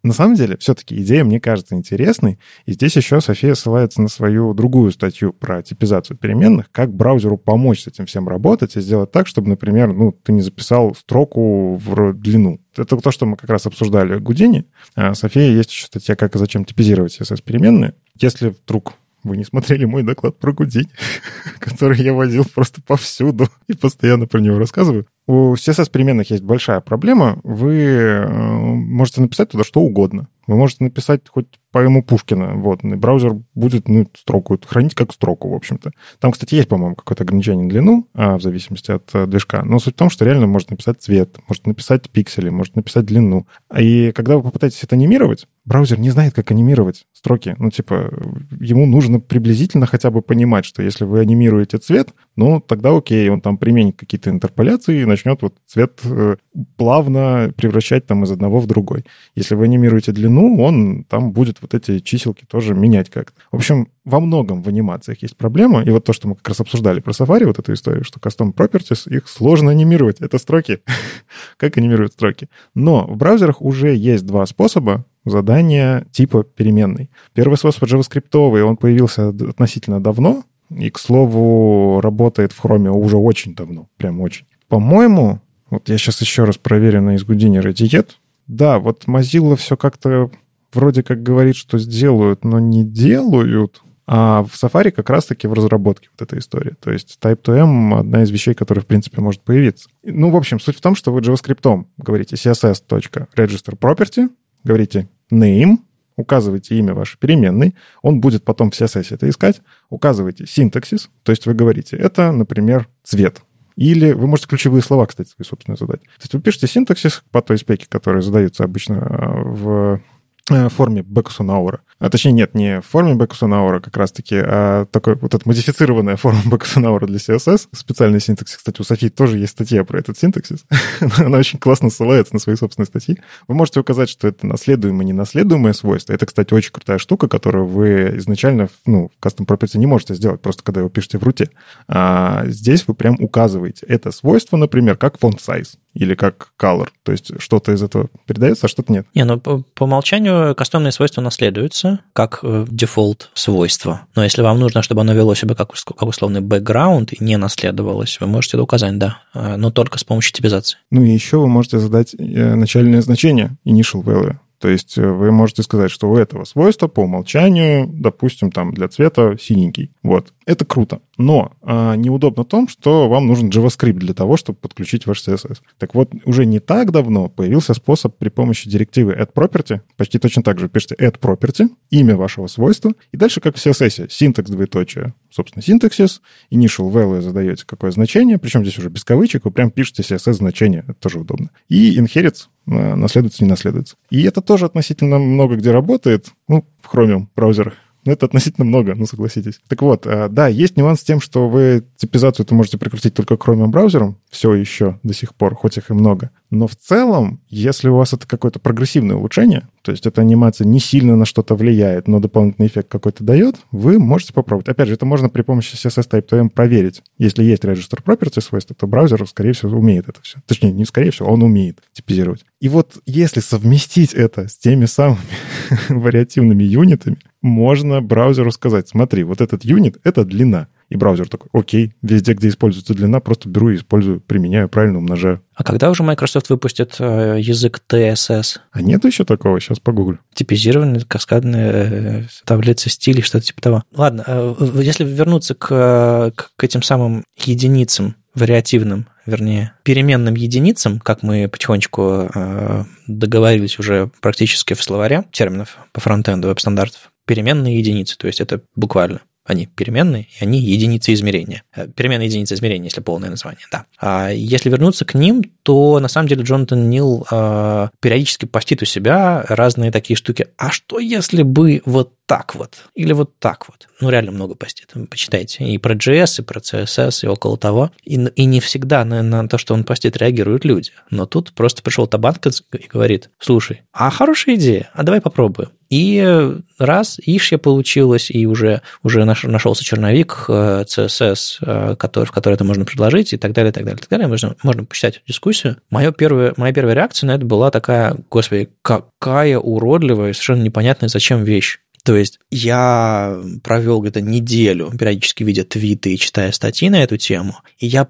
На самом деле, все-таки идея мне кажется интересной. И здесь еще София ссылается на свою другую статью про типизацию переменных, как браузеру помочь с этим всем работать и сделать так, чтобы, например, ну, ты не записал строку в длину. Это то, что мы как раз обсуждали в Гудине. А София есть еще статья «Как и зачем типизировать CSS-переменные». Если вдруг вы не смотрели мой доклад про Гудинь, который я возил просто повсюду и постоянно про него рассказываю. У CSS-переменных есть большая проблема. Вы э, можете написать туда что угодно. Вы можете написать хоть поэму Пушкина, вот, и браузер будет, ну, строку хранить как строку, в общем-то. Там, кстати, есть, по-моему, какое-то ограничение на длину, а, в зависимости от а, движка, но суть в том, что реально можно написать цвет, может написать пиксели, может написать длину. И когда вы попытаетесь это анимировать, браузер не знает, как анимировать строки. Ну, типа, ему нужно приблизительно хотя бы понимать, что если вы анимируете цвет, ну, тогда окей, он там применит какие-то интерполяции и начнет вот цвет э, плавно превращать там из одного в другой. Если вы анимируете длину, он там будет вот эти чиселки тоже менять как-то. В общем, во многом в анимациях есть проблема, и вот то, что мы как раз обсуждали про Safari, вот эту историю, что custom properties, их сложно анимировать. Это строки. как анимировать строки? Но в браузерах уже есть два способа задания типа переменной. Первый способ JavaScript, он появился относительно давно, и, к слову, работает в Chrome уже очень давно, прям очень. По-моему, вот я сейчас еще раз проверю на изгудине этикет. Да, вот Mozilla все как-то вроде как говорит, что сделают, но не делают. А в Safari как раз-таки в разработке вот эта история. То есть Type2M — одна из вещей, которая, в принципе, может появиться. Ну, в общем, суть в том, что вы JavaScript говорите css.registerProperty, говорите name, указываете имя вашей переменной, он будет потом в CSS это искать, указываете синтаксис, то есть вы говорите, это, например, цвет. Или вы можете ключевые слова, кстати, свои собственно задать. То есть вы пишете синтаксис по той спеке, которая задается обычно э, Э, форме Бекусонаура. А точнее, нет, не в форме Бекусонаура как раз-таки, а такой вот эта модифицированная форма Бекусонаура для CSS. Специальный синтаксис. Кстати, у Софии тоже есть статья про этот синтаксис. Она очень классно ссылается на свои собственные статьи. Вы можете указать, что это наследуемое, ненаследуемое свойство. Это, кстати, очень крутая штука, которую вы изначально ну, в Custom Property не можете сделать, просто когда его пишете в руте. А здесь вы прям указываете это свойство, например, как font size или как color. То есть что-то из этого передается, а что-то нет. Не, ну по, по умолчанию кастомные свойства наследуются как э, дефолт свойства. Но если вам нужно, чтобы оно вело себя как, как условный бэкграунд и не наследовалось, вы можете это указать, да, э, но только с помощью типизации. Ну и еще вы можете задать э, начальное значение initial value. То есть э, вы можете сказать, что у этого свойства по умолчанию, допустим, там для цвета синенький. Вот. Это круто. Но а, неудобно в том, что вам нужен JavaScript для того, чтобы подключить ваш CSS. Так вот, уже не так давно появился способ при помощи директивы add_property, почти точно так же пишите add_property, имя вашего свойства, и дальше, как в CSS, синтакс двоеточие, собственно, синтаксис, initial value задаете какое значение, причем здесь уже без кавычек, вы прям пишете CSS значение, это тоже удобно. И inherits э, наследуется, не наследуется. И это тоже относительно много где работает, ну, в Chromium браузерах. Ну, это относительно много, ну, согласитесь. Так вот, э, да, есть нюанс с тем, что вы типизацию это можете прикрутить только Chromium браузером, все еще до сих пор, хоть их и много. Но в целом, если у вас это какое-то прогрессивное улучшение, то есть эта анимация не сильно на что-то влияет, но дополнительный эффект какой-то дает, вы можете попробовать. Опять же, это можно при помощи CSS Type2M проверить. Если есть Register Property свойства, то браузер, скорее всего, умеет это все. Точнее, не скорее всего, он умеет типизировать. И вот если совместить это с теми самыми вариативными юнитами, можно браузеру сказать, смотри, вот этот юнит — это длина. И браузер такой, окей, везде, где используется длина, просто беру и использую, применяю, правильно умножаю. А когда уже Microsoft выпустит э, язык TSS? А нет еще такого, сейчас погуглю. Типизированные каскадные э, таблицы стилей, что-то типа того. Ладно, э, если вернуться к, к этим самым единицам, вариативным, вернее, переменным единицам, как мы потихонечку э, договорились уже практически в словаре терминов по фронтенду веб-стандартов, переменные единицы, то есть это буквально Они переменные, и они единицы измерения. Э, переменные единицы измерения, если полное название, да. А если вернуться к ним, то на самом деле Джонатан Нил э, периодически постит у себя разные такие штуки. А что если бы вот так вот? Или вот так вот? Ну, реально много постит. Почитайте. И про JS, и про CSS, и около того. И, и не всегда на, на то, что он постит, реагируют люди. Но тут просто пришел Табанк и говорит, слушай, а хорошая идея, а давай попробуем. И раз, ишья получилось, и уже, уже наш, нашелся черновик CSS, э, который, в который это можно предложить, и так далее, и так далее, и так далее. Можно, можно почитать дискуссию. Моя первая, моя первая реакция на это была такая, господи, какая уродливая, совершенно непонятная зачем вещь. То есть я провел где-то неделю, периодически видя твиты и читая статьи на эту тему, и я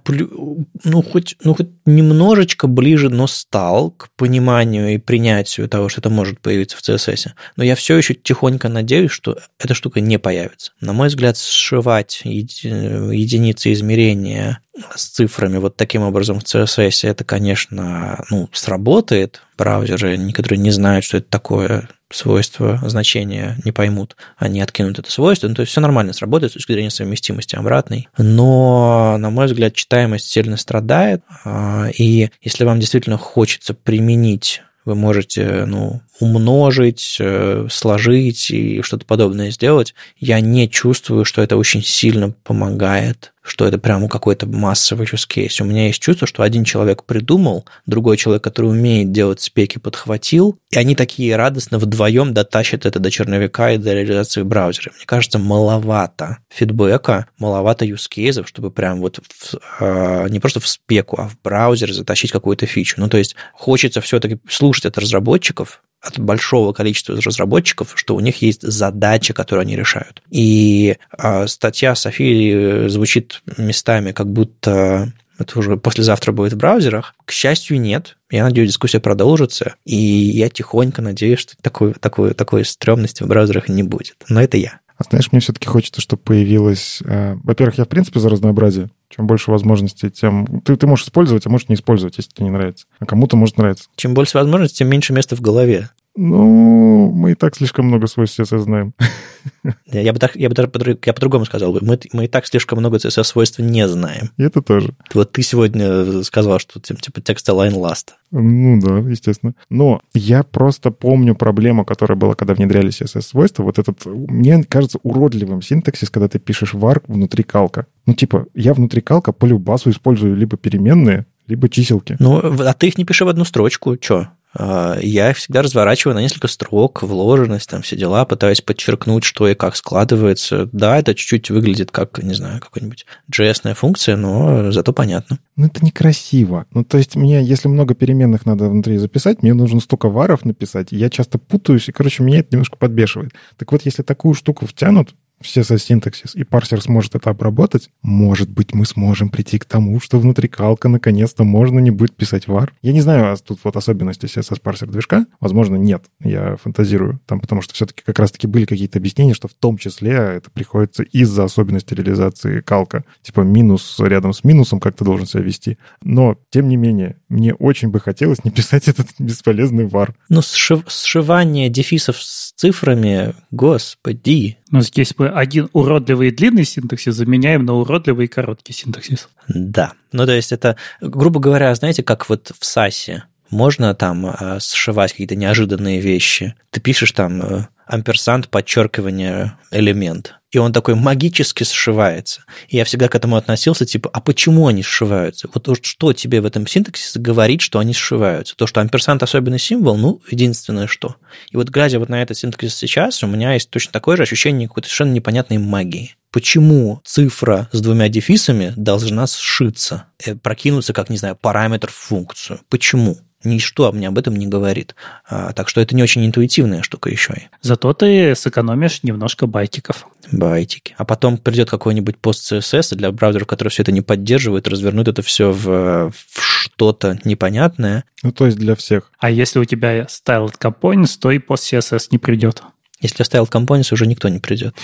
ну, хоть, ну, хоть немножечко ближе, но стал к пониманию и принятию того, что это может появиться в CSS. Но я все еще тихонько надеюсь, что эта штука не появится. На мой взгляд, сшивать единицы измерения с цифрами вот таким образом в CSS, это, конечно, ну, сработает. Браузеры, некоторые не знают, что это такое свойство, значение не поймут, они откинут это свойство. Ну, то есть все нормально сработает с точки зрения совместимости обратной. Но, на мой взгляд, читаемость сильно страдает. А, и если вам действительно хочется применить вы можете ну, умножить, э, сложить и что-то подобное сделать. Я не чувствую, что это очень сильно помогает, что это прямо какой-то массовый use case. У меня есть чувство, что один человек придумал, другой человек, который умеет делать спеки, подхватил, и они такие радостно вдвоем дотащат это до черновика и до реализации в браузере. Мне кажется, маловато фидбэка, маловато use cases, чтобы прям вот в, э, не просто в спеку, а в браузер затащить какую-то фичу. Ну, то есть хочется все-таки слушать от разработчиков, от большого количества разработчиков, что у них есть задача, которую они решают. И э, статья Софии звучит местами, как будто это уже послезавтра будет в браузерах. К счастью, нет. Я надеюсь, дискуссия продолжится, и я тихонько надеюсь, что такой, такой, такой стрёмности в браузерах не будет. Но это я. А знаешь, мне все-таки хочется, чтобы появилось... Э, во-первых, я в принципе за разнообразие. Чем больше возможностей, тем... Ты, ты можешь использовать, а можешь не использовать, если тебе не нравится. А кому-то может нравиться. Чем больше возможностей, тем меньше места в голове. Ну, мы и так слишком много свойств CSS знаем. Я бы, так, я бы даже я по-другому сказал бы. Мы, мы и так слишком много CSS-свойств не знаем. И это тоже. Вот ты сегодня сказал, что типа текст line last. Ну да, естественно. Но я просто помню проблему, которая была, когда внедряли CSS-свойства. Вот этот, мне кажется, уродливым синтаксис, когда ты пишешь var внутри калка. Ну типа, я внутри калка по любасу использую либо переменные, либо чиселки. Ну, а ты их не пиши в одну строчку, что? А, я всегда разворачиваю на несколько строк, вложенность, там все дела, пытаюсь подчеркнуть, что и как складывается. Да, это чуть-чуть выглядит как, не знаю, какая-нибудь JS функция, но зато понятно. Ну, это некрасиво. Ну, то есть мне, если много переменных надо внутри записать, мне нужно столько варов написать, я часто путаюсь, и, короче, меня это немножко подбешивает. Так вот, если такую штуку втянут, все со синтаксис, и парсер сможет это обработать, может быть, мы сможем прийти к тому, что внутри калка наконец-то можно не будет писать var. Я не знаю, а тут вот особенности CSS парсер движка. Возможно, нет. Я фантазирую. Там потому что все-таки как раз-таки были какие-то объяснения, что в том числе это приходится из-за особенностей реализации калка. Типа минус рядом с минусом как ты должен себя вести. Но, тем не менее, мне очень бы хотелось не писать этот бесполезный var. Ну, сшив, сшивание дефисов с цифрами, господи. Ну, здесь мы один уродливый и длинный синтаксис заменяем на уродливый и короткий синтаксис. Да. Ну, то есть это, грубо говоря, знаете, как вот в САСе можно там э, сшивать какие-то неожиданные вещи. Ты пишешь там э, амперсант, подчеркивание, элемент. И он такой магически сшивается. И я всегда к этому относился, типа, а почему они сшиваются? Вот что тебе в этом синтаксисе говорит, что они сшиваются? То, что амперсант особенный символ, ну, единственное что. И вот глядя вот на этот синтаксис сейчас, у меня есть точно такое же ощущение какой-то совершенно непонятной магии. Почему цифра с двумя дефисами должна сшиться, э, прокинуться как, не знаю, параметр в функцию? Почему? Ничто мне об этом не говорит. А, так что это не очень интуитивная штука еще и. Зато ты сэкономишь немножко байтиков. Байтики. А потом придет какой-нибудь пост CSS для браузеров, которые все это не поддерживают, развернут это все в, в что-то непонятное. Ну, то есть для всех. А если у тебя styled components, то и пост CSS не придет. Если styled components, уже никто не придет.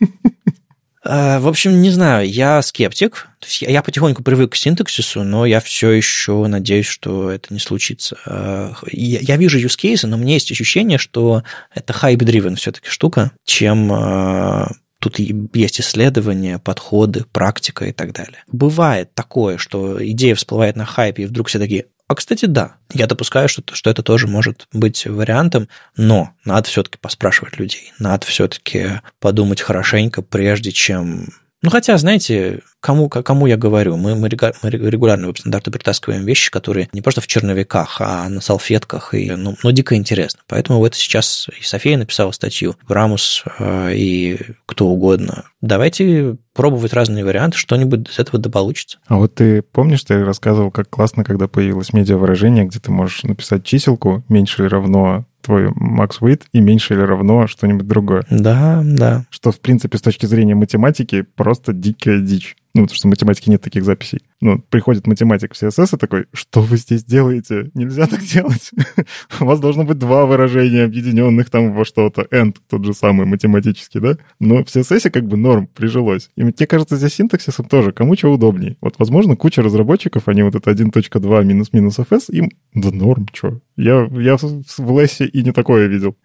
Э, в общем, не знаю, я скептик. То есть я потихоньку привык к синтаксису, но я все еще надеюсь, что это не случится. Э, я вижу use cases, но у меня есть ощущение, что это hype-driven все-таки штука, чем э, тут есть исследования, подходы, практика и так далее. Бывает такое, что идея всплывает на хайпе, и вдруг все такие, а, кстати, да, я допускаю, что, что это тоже может быть вариантом, но надо все-таки поспрашивать людей, надо все-таки подумать хорошенько, прежде чем ну, хотя, знаете, кому, кому я говорю, мы, мы регулярно веб-стандарты притаскиваем вещи, которые не просто в черновиках, а на салфетках, и, ну, ну, дико интересно. Поэтому вот сейчас и София написала статью, Брамус э, и кто угодно. Давайте пробовать разные варианты, что-нибудь из этого да получится. А вот ты помнишь, ты рассказывал, как классно, когда появилось медиа-выражение, где ты можешь написать чиселку меньше или равно твой max weight и меньше или равно что-нибудь другое. Да, да. Что, в принципе, с точки зрения математики, просто дикая дичь. Ну, потому что в математике нет таких записей. Ну, приходит математик в CSS и такой, что вы здесь делаете? Нельзя так делать. У вас должно быть два выражения, объединенных там во что-то. End тот же самый математический, да? Но в CSS как бы норм прижилось. И мне кажется, здесь синтаксисом тоже. Кому что удобнее. Вот, возможно, куча разработчиков, они вот это 1.2 минус-минус fs, им да норм, что. Я, я в лессе и не такое видел.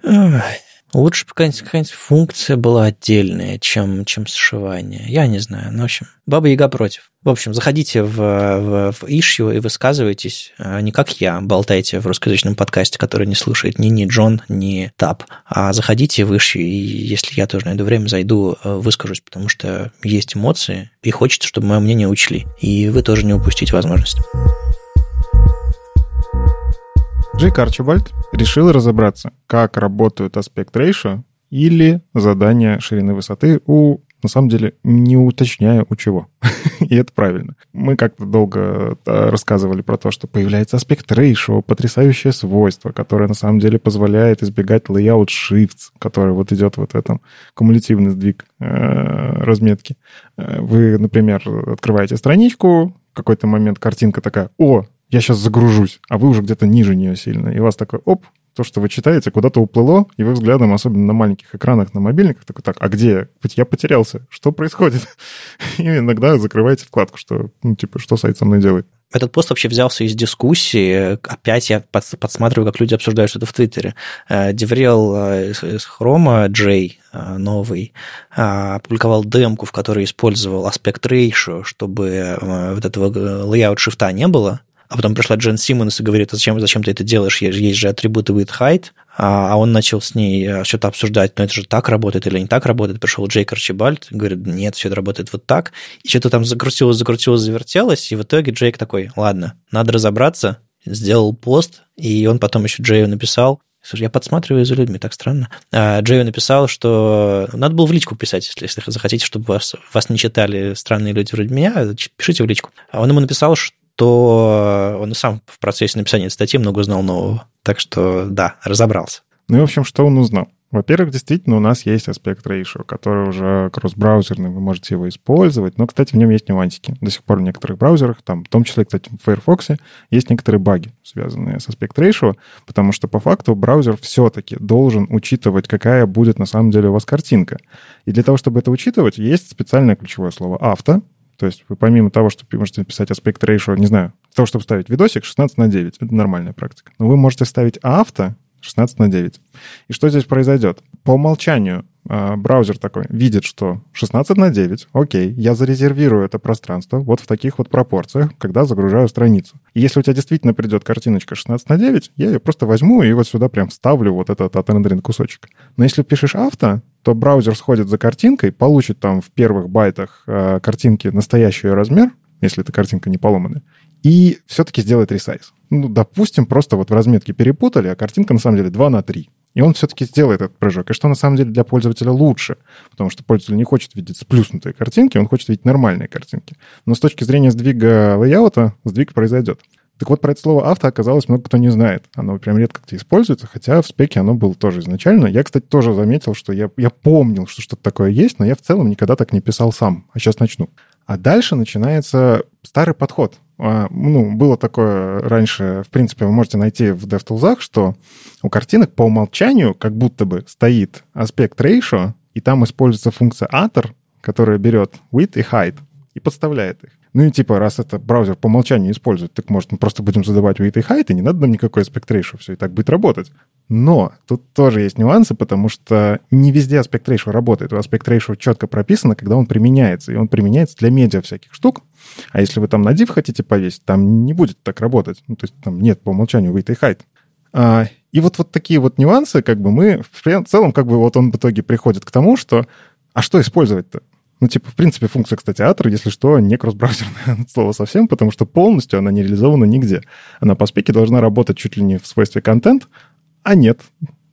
Лучше бы какая-нибудь, функция была отдельная, чем, чем сшивание. Я не знаю. Ну, в общем, Баба Яга против. В общем, заходите в, в, в issue и высказывайтесь. А не как я, болтайте в русскоязычном подкасте, который не слушает ни, ни Джон, ни Тап. А заходите в issue, и если я тоже найду время, зайду, э, выскажусь, потому что есть эмоции, и хочется, чтобы мое мнение учли. И вы тоже не упустите возможность. Джейк Арчибальд решил разобраться, как работают аспект ratio или задания ширины высоты у, на самом деле, не уточняя у чего. И это правильно. Мы как-то долго э, рассказывали про то, что появляется аспект ratio, потрясающее свойство, которое на самом деле позволяет избегать layout shifts, который вот идет вот в этом кумулятивный сдвиг э, разметки. Э, вы, например, открываете страничку, в какой-то момент картинка такая, о, я сейчас загружусь, а вы уже где-то ниже нее сильно. И у вас такой, оп, то, что вы читаете, куда-то уплыло, и вы взглядом, особенно на маленьких экранах, на мобильниках, такой, так, а где я? Я потерялся. Что происходит? И иногда закрываете вкладку, что, ну, типа, что сайт со мной делает. Этот пост вообще взялся из дискуссии. Опять я подсматриваю, как люди обсуждают что-то в Твиттере. Э, Деврел э, из Хрома, Джей, э, новый, опубликовал демку, в которой использовал аспект ratio, чтобы вот этого layout шифта не было, а потом пришла Джен Симмонс и говорит, а зачем, зачем ты это делаешь, есть же атрибуты with height, а, а он начал с ней э, что-то обсуждать, но это же так работает или не так работает. Пришел Джейк Арчибальд, говорит, нет, все это работает вот так. И что-то там закрутилось, закрутилось, завертелось, и в итоге Джейк такой, ладно, надо разобраться, сделал пост, и он потом еще Джею написал, Слушай, я подсматриваю за людьми, так странно. А Джею написал, что надо было в личку писать, если, если захотите, чтобы вас, вас не читали странные люди вроде меня, пишите в личку. А он ему написал, что то он сам в процессе написания статьи много узнал нового. Так что, да, разобрался. Ну и, в общем, что он узнал? Во-первых, действительно, у нас есть аспект ratio, который уже кросс-браузерный, вы можете его использовать, но, кстати, в нем есть нюансики. До сих пор в некоторых браузерах, там, в том числе, кстати, в Firefox, есть некоторые баги, связанные с аспект ratio, потому что по факту браузер все-таки должен учитывать, какая будет на самом деле у вас картинка. И для того, чтобы это учитывать, есть специальное ключевое слово «авто», то есть вы помимо того, что вы можете написать аспект ratio, не знаю, того, чтобы ставить видосик 16 на 9, это нормальная практика. Но вы можете ставить авто 16 на 9. И что здесь произойдет? По умолчанию э, браузер такой видит, что 16 на 9, окей, я зарезервирую это пространство вот в таких вот пропорциях, когда загружаю страницу. И если у тебя действительно придет картиночка 16 на 9, я ее просто возьму и вот сюда прям вставлю вот этот отрендеренный кусочек. Но если пишешь авто, то браузер сходит за картинкой, получит там в первых байтах э, картинки настоящий размер, если эта картинка не поломанная, и все-таки сделает ресайз. Ну, допустим, просто вот в разметке перепутали, а картинка на самом деле 2 на 3. И он все-таки сделает этот прыжок. И что на самом деле для пользователя лучше, потому что пользователь не хочет видеть сплюснутые картинки, он хочет видеть нормальные картинки. Но с точки зрения сдвига лейаута, сдвиг произойдет. Так вот, про это слово авто оказалось много кто не знает. Оно прям редко где используется, хотя в спеке оно было тоже изначально. Я, кстати, тоже заметил, что я, я помнил, что что-то такое есть, но я в целом никогда так не писал сам. А сейчас начну. А дальше начинается старый подход. А, ну, было такое раньше, в принципе, вы можете найти в DevTools, что у картинок по умолчанию как будто бы стоит аспект ratio, и там используется функция atter, которая берет width и height и подставляет их. Ну и типа, раз это браузер по умолчанию использует, так может мы просто будем задавать width и height, и не надо нам никакой aspect ratio, все и так будет работать. Но тут тоже есть нюансы, потому что не везде аспект ratio работает. У аспект ratio четко прописано, когда он применяется. И он применяется для медиа всяких штук. А если вы там на div хотите повесить, там не будет так работать. Ну, то есть там нет по умолчанию weight и height. А, и вот, вот такие вот нюансы, как бы мы в целом, как бы вот он в итоге приходит к тому, что а что использовать-то? Ну, типа, в принципе, функция, кстати, Атор, если что, не кросс-браузерное слово совсем, потому что полностью она не реализована нигде. Она по спеке должна работать чуть ли не в свойстве контент, а нет,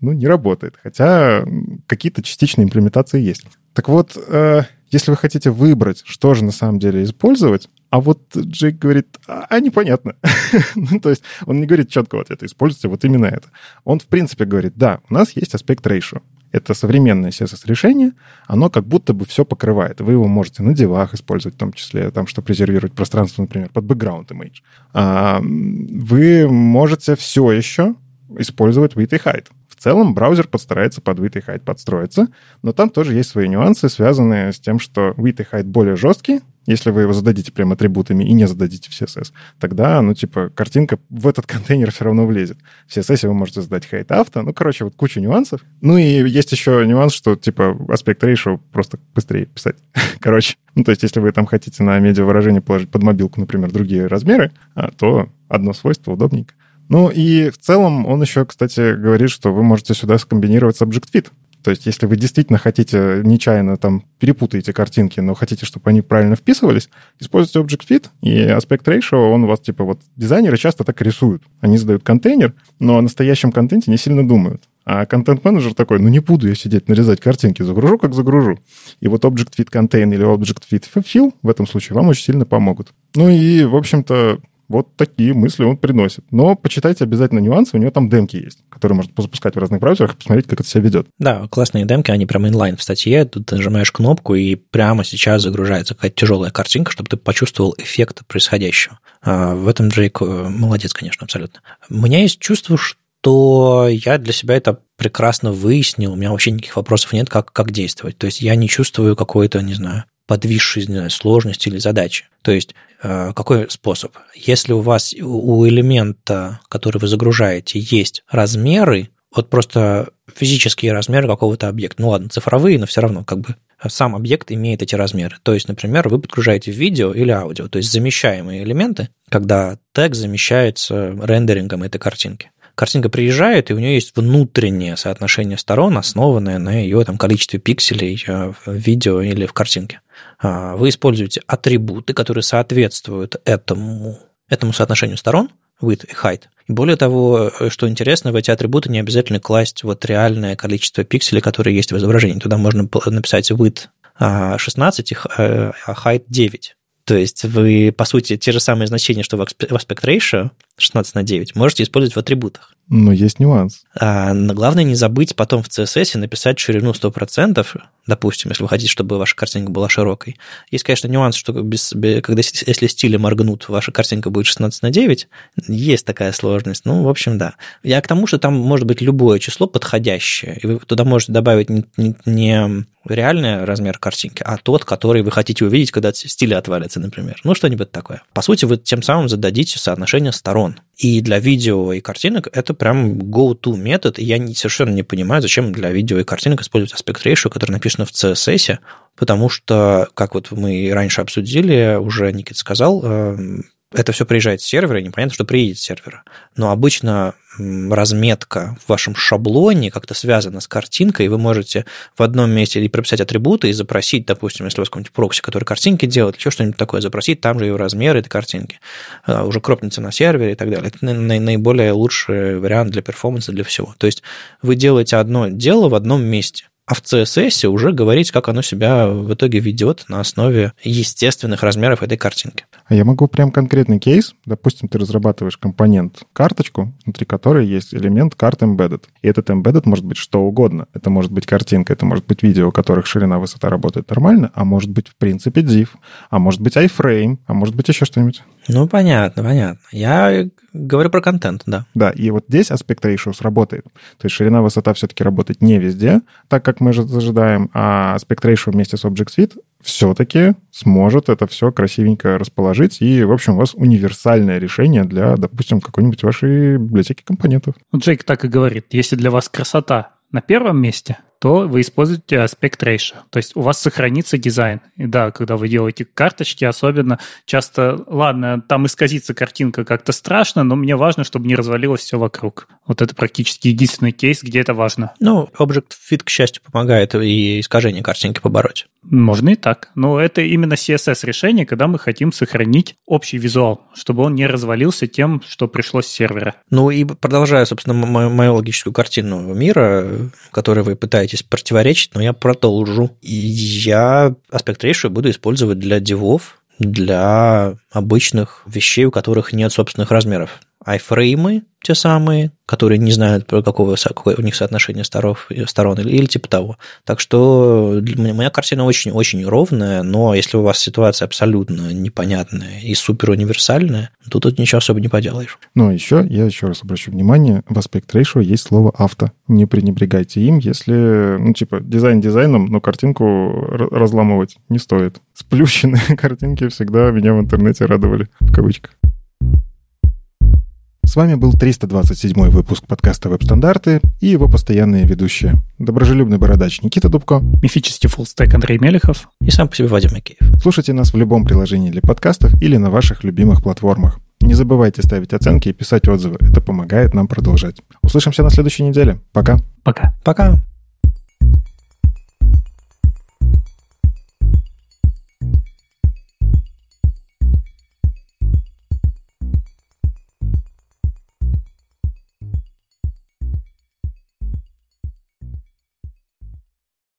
ну, не работает. Хотя какие-то частичные имплементации есть. Так вот, э, если вы хотите выбрать, что же на самом деле использовать, а вот Джейк говорит, а, а непонятно. ну, то есть он не говорит четко вот это, используйте вот именно это. Он, в принципе, говорит, да, у нас есть аспект ratio. Это современное CSS-решение, оно как будто бы все покрывает. Вы его можете на девах использовать, в том числе, там, чтобы резервировать пространство, например, под background image. А, вы можете все еще использовать width и height. В целом браузер постарается под width и height подстроиться, но там тоже есть свои нюансы, связанные с тем, что width и height более жесткий, если вы его зададите прям атрибутами и не зададите в CSS, тогда, ну, типа, картинка в этот контейнер все равно влезет. В CSS вы можете задать height авто, ну, короче, вот куча нюансов. Ну, и есть еще нюанс, что, типа, аспект ratio просто быстрее писать. короче, ну, то есть, если вы там хотите на медиа выражение положить под мобилку, например, другие размеры, а, то одно свойство удобненько. Ну и в целом он еще, кстати, говорит, что вы можете сюда скомбинировать с Object Fit. То есть если вы действительно хотите, нечаянно там перепутаете картинки, но хотите, чтобы они правильно вписывались, используйте Object Fit и Aspect Ratio, он у вас типа вот дизайнеры часто так рисуют. Они задают контейнер, но о настоящем контенте не сильно думают. А контент-менеджер такой, ну не буду я сидеть нарезать картинки, загружу как загружу. И вот Object Fit Contain или Object Fit Fill в этом случае вам очень сильно помогут. Ну и, в общем-то, вот такие мысли он приносит. Но почитайте обязательно нюансы, у него там демки есть, которые можно запускать в разных браузерах и посмотреть, как это себя ведет. Да, классные демки, они прямо инлайн в статье. Тут ты нажимаешь кнопку, и прямо сейчас загружается какая-то тяжелая картинка, чтобы ты почувствовал эффект происходящего. А, в этом Джейк э, молодец, конечно, абсолютно. У меня есть чувство, что я для себя это прекрасно выяснил, у меня вообще никаких вопросов нет, как, как действовать. То есть я не чувствую какой-то, не знаю, подвисшей знаю, сложности или задачи. То есть э, какой способ? Если у вас у элемента, который вы загружаете, есть размеры, вот просто физические размеры какого-то объекта, ну ладно, цифровые, но все равно как бы сам объект имеет эти размеры. То есть, например, вы подгружаете видео или аудио, то есть замещаемые элементы, когда тег замещается рендерингом этой картинки картинка приезжает, и у нее есть внутреннее соотношение сторон, основанное на ее там, количестве пикселей э, в видео или в картинке. А, вы используете атрибуты, которые соответствуют этому, этому соотношению сторон, width и height. Более того, э, что интересно, в эти атрибуты не обязательно класть вот реальное количество пикселей, которые есть в изображении. Туда можно написать width 16, а height 9. То есть вы, по сути, те же самые значения, что в aspect ratio, 16 на 9, можете использовать в атрибутах. Но есть нюанс. А, но главное не забыть потом в CSS написать ширину 100%, допустим, если вы хотите, чтобы ваша картинка была широкой. Есть, конечно, нюанс, что без, когда, если стили моргнут, ваша картинка будет 16 на 9. Есть такая сложность. Ну, в общем, да. Я к тому, что там может быть любое число подходящее. И вы туда можете добавить не, не, не реальный размер картинки, а тот, который вы хотите увидеть, когда стили отвалятся, например. Ну, что-нибудь такое. По сути, вы тем самым зададите соотношение сторон. И для видео и картинок это прям go-to метод, и я совершенно не понимаю, зачем для видео и картинок использовать аспект ratio, который написан в CSS, потому что, как вот мы раньше обсудили, уже Никит сказал, эм, это все приезжает с сервера, и непонятно, что приедет с сервера. Но обычно разметка в вашем шаблоне как-то связана с картинкой, и вы можете в одном месте или прописать атрибуты и запросить, допустим, если у вас какой-нибудь прокси, который картинки делает, еще что-нибудь такое, запросить там же его размер этой картинки. А, уже кропнется на сервере и так далее. Это наиболее лучший вариант для перформанса, для всего. То есть вы делаете одно дело в одном месте – а в CSS уже говорить, как оно себя в итоге ведет на основе естественных размеров этой картинки. А я могу прям конкретный кейс. Допустим, ты разрабатываешь компонент, карточку, внутри которой есть элемент карт embedded. И этот embedded может быть что угодно. Это может быть картинка, это может быть видео, у которых ширина высота работает нормально, а может быть, в принципе, div, а может быть, iframe, а может быть, еще что-нибудь. Ну, понятно, понятно. Я говорю про контент, да. Да, и вот здесь аспект ratio сработает. То есть ширина высота все-таки работает не везде, так как мы же ожидаем, а аспект ratio вместе с Object Suite все-таки сможет это все красивенько расположить. И, в общем, у вас универсальное решение для, допустим, какой-нибудь вашей библиотеки компонентов. Джейк так и говорит, если для вас красота на первом месте, то вы используете аспект ratio. То есть у вас сохранится дизайн. И да, когда вы делаете карточки, особенно часто, ладно, там исказится картинка как-то страшно, но мне важно, чтобы не развалилось все вокруг. Вот это практически единственный кейс, где это важно. Ну, Object Fit, к счастью, помогает и искажение картинки побороть. Можно и так. Но это именно CSS-решение, когда мы хотим сохранить общий визуал, чтобы он не развалился тем, что пришло с сервера. Ну и продолжая, собственно, мою, мою логическую картину мира, которой вы пытаетесь противоречить, но я продолжу. И я аспект ratio буду использовать для дивов, для обычных вещей, у которых нет собственных размеров. Айфреймы те самые, которые не знают, про какого, какое у них соотношение сторон, сторон или, или типа того. Так что моя картина очень-очень ровная, но если у вас ситуация абсолютно непонятная и супер универсальная, то тут ничего особо не поделаешь. Ну, еще я еще раз обращу внимание, в аспект ratio есть слово авто. Не пренебрегайте им, если, ну, типа, дизайн дизайном, но картинку разламывать не стоит. Сплющенные картинки всегда меня в интернете радовали, в кавычках. С вами был 327 выпуск подкаста «Веб-стандарты» и его постоянные ведущие. Доброжелюбный бородач Никита Дубко. Мифический фуллстек Андрей Мелехов. И сам по себе Вадим Макеев. Слушайте нас в любом приложении для подкастов или на ваших любимых платформах. Не забывайте ставить оценки и писать отзывы. Это помогает нам продолжать. Услышимся на следующей неделе. Пока. Пока. Пока.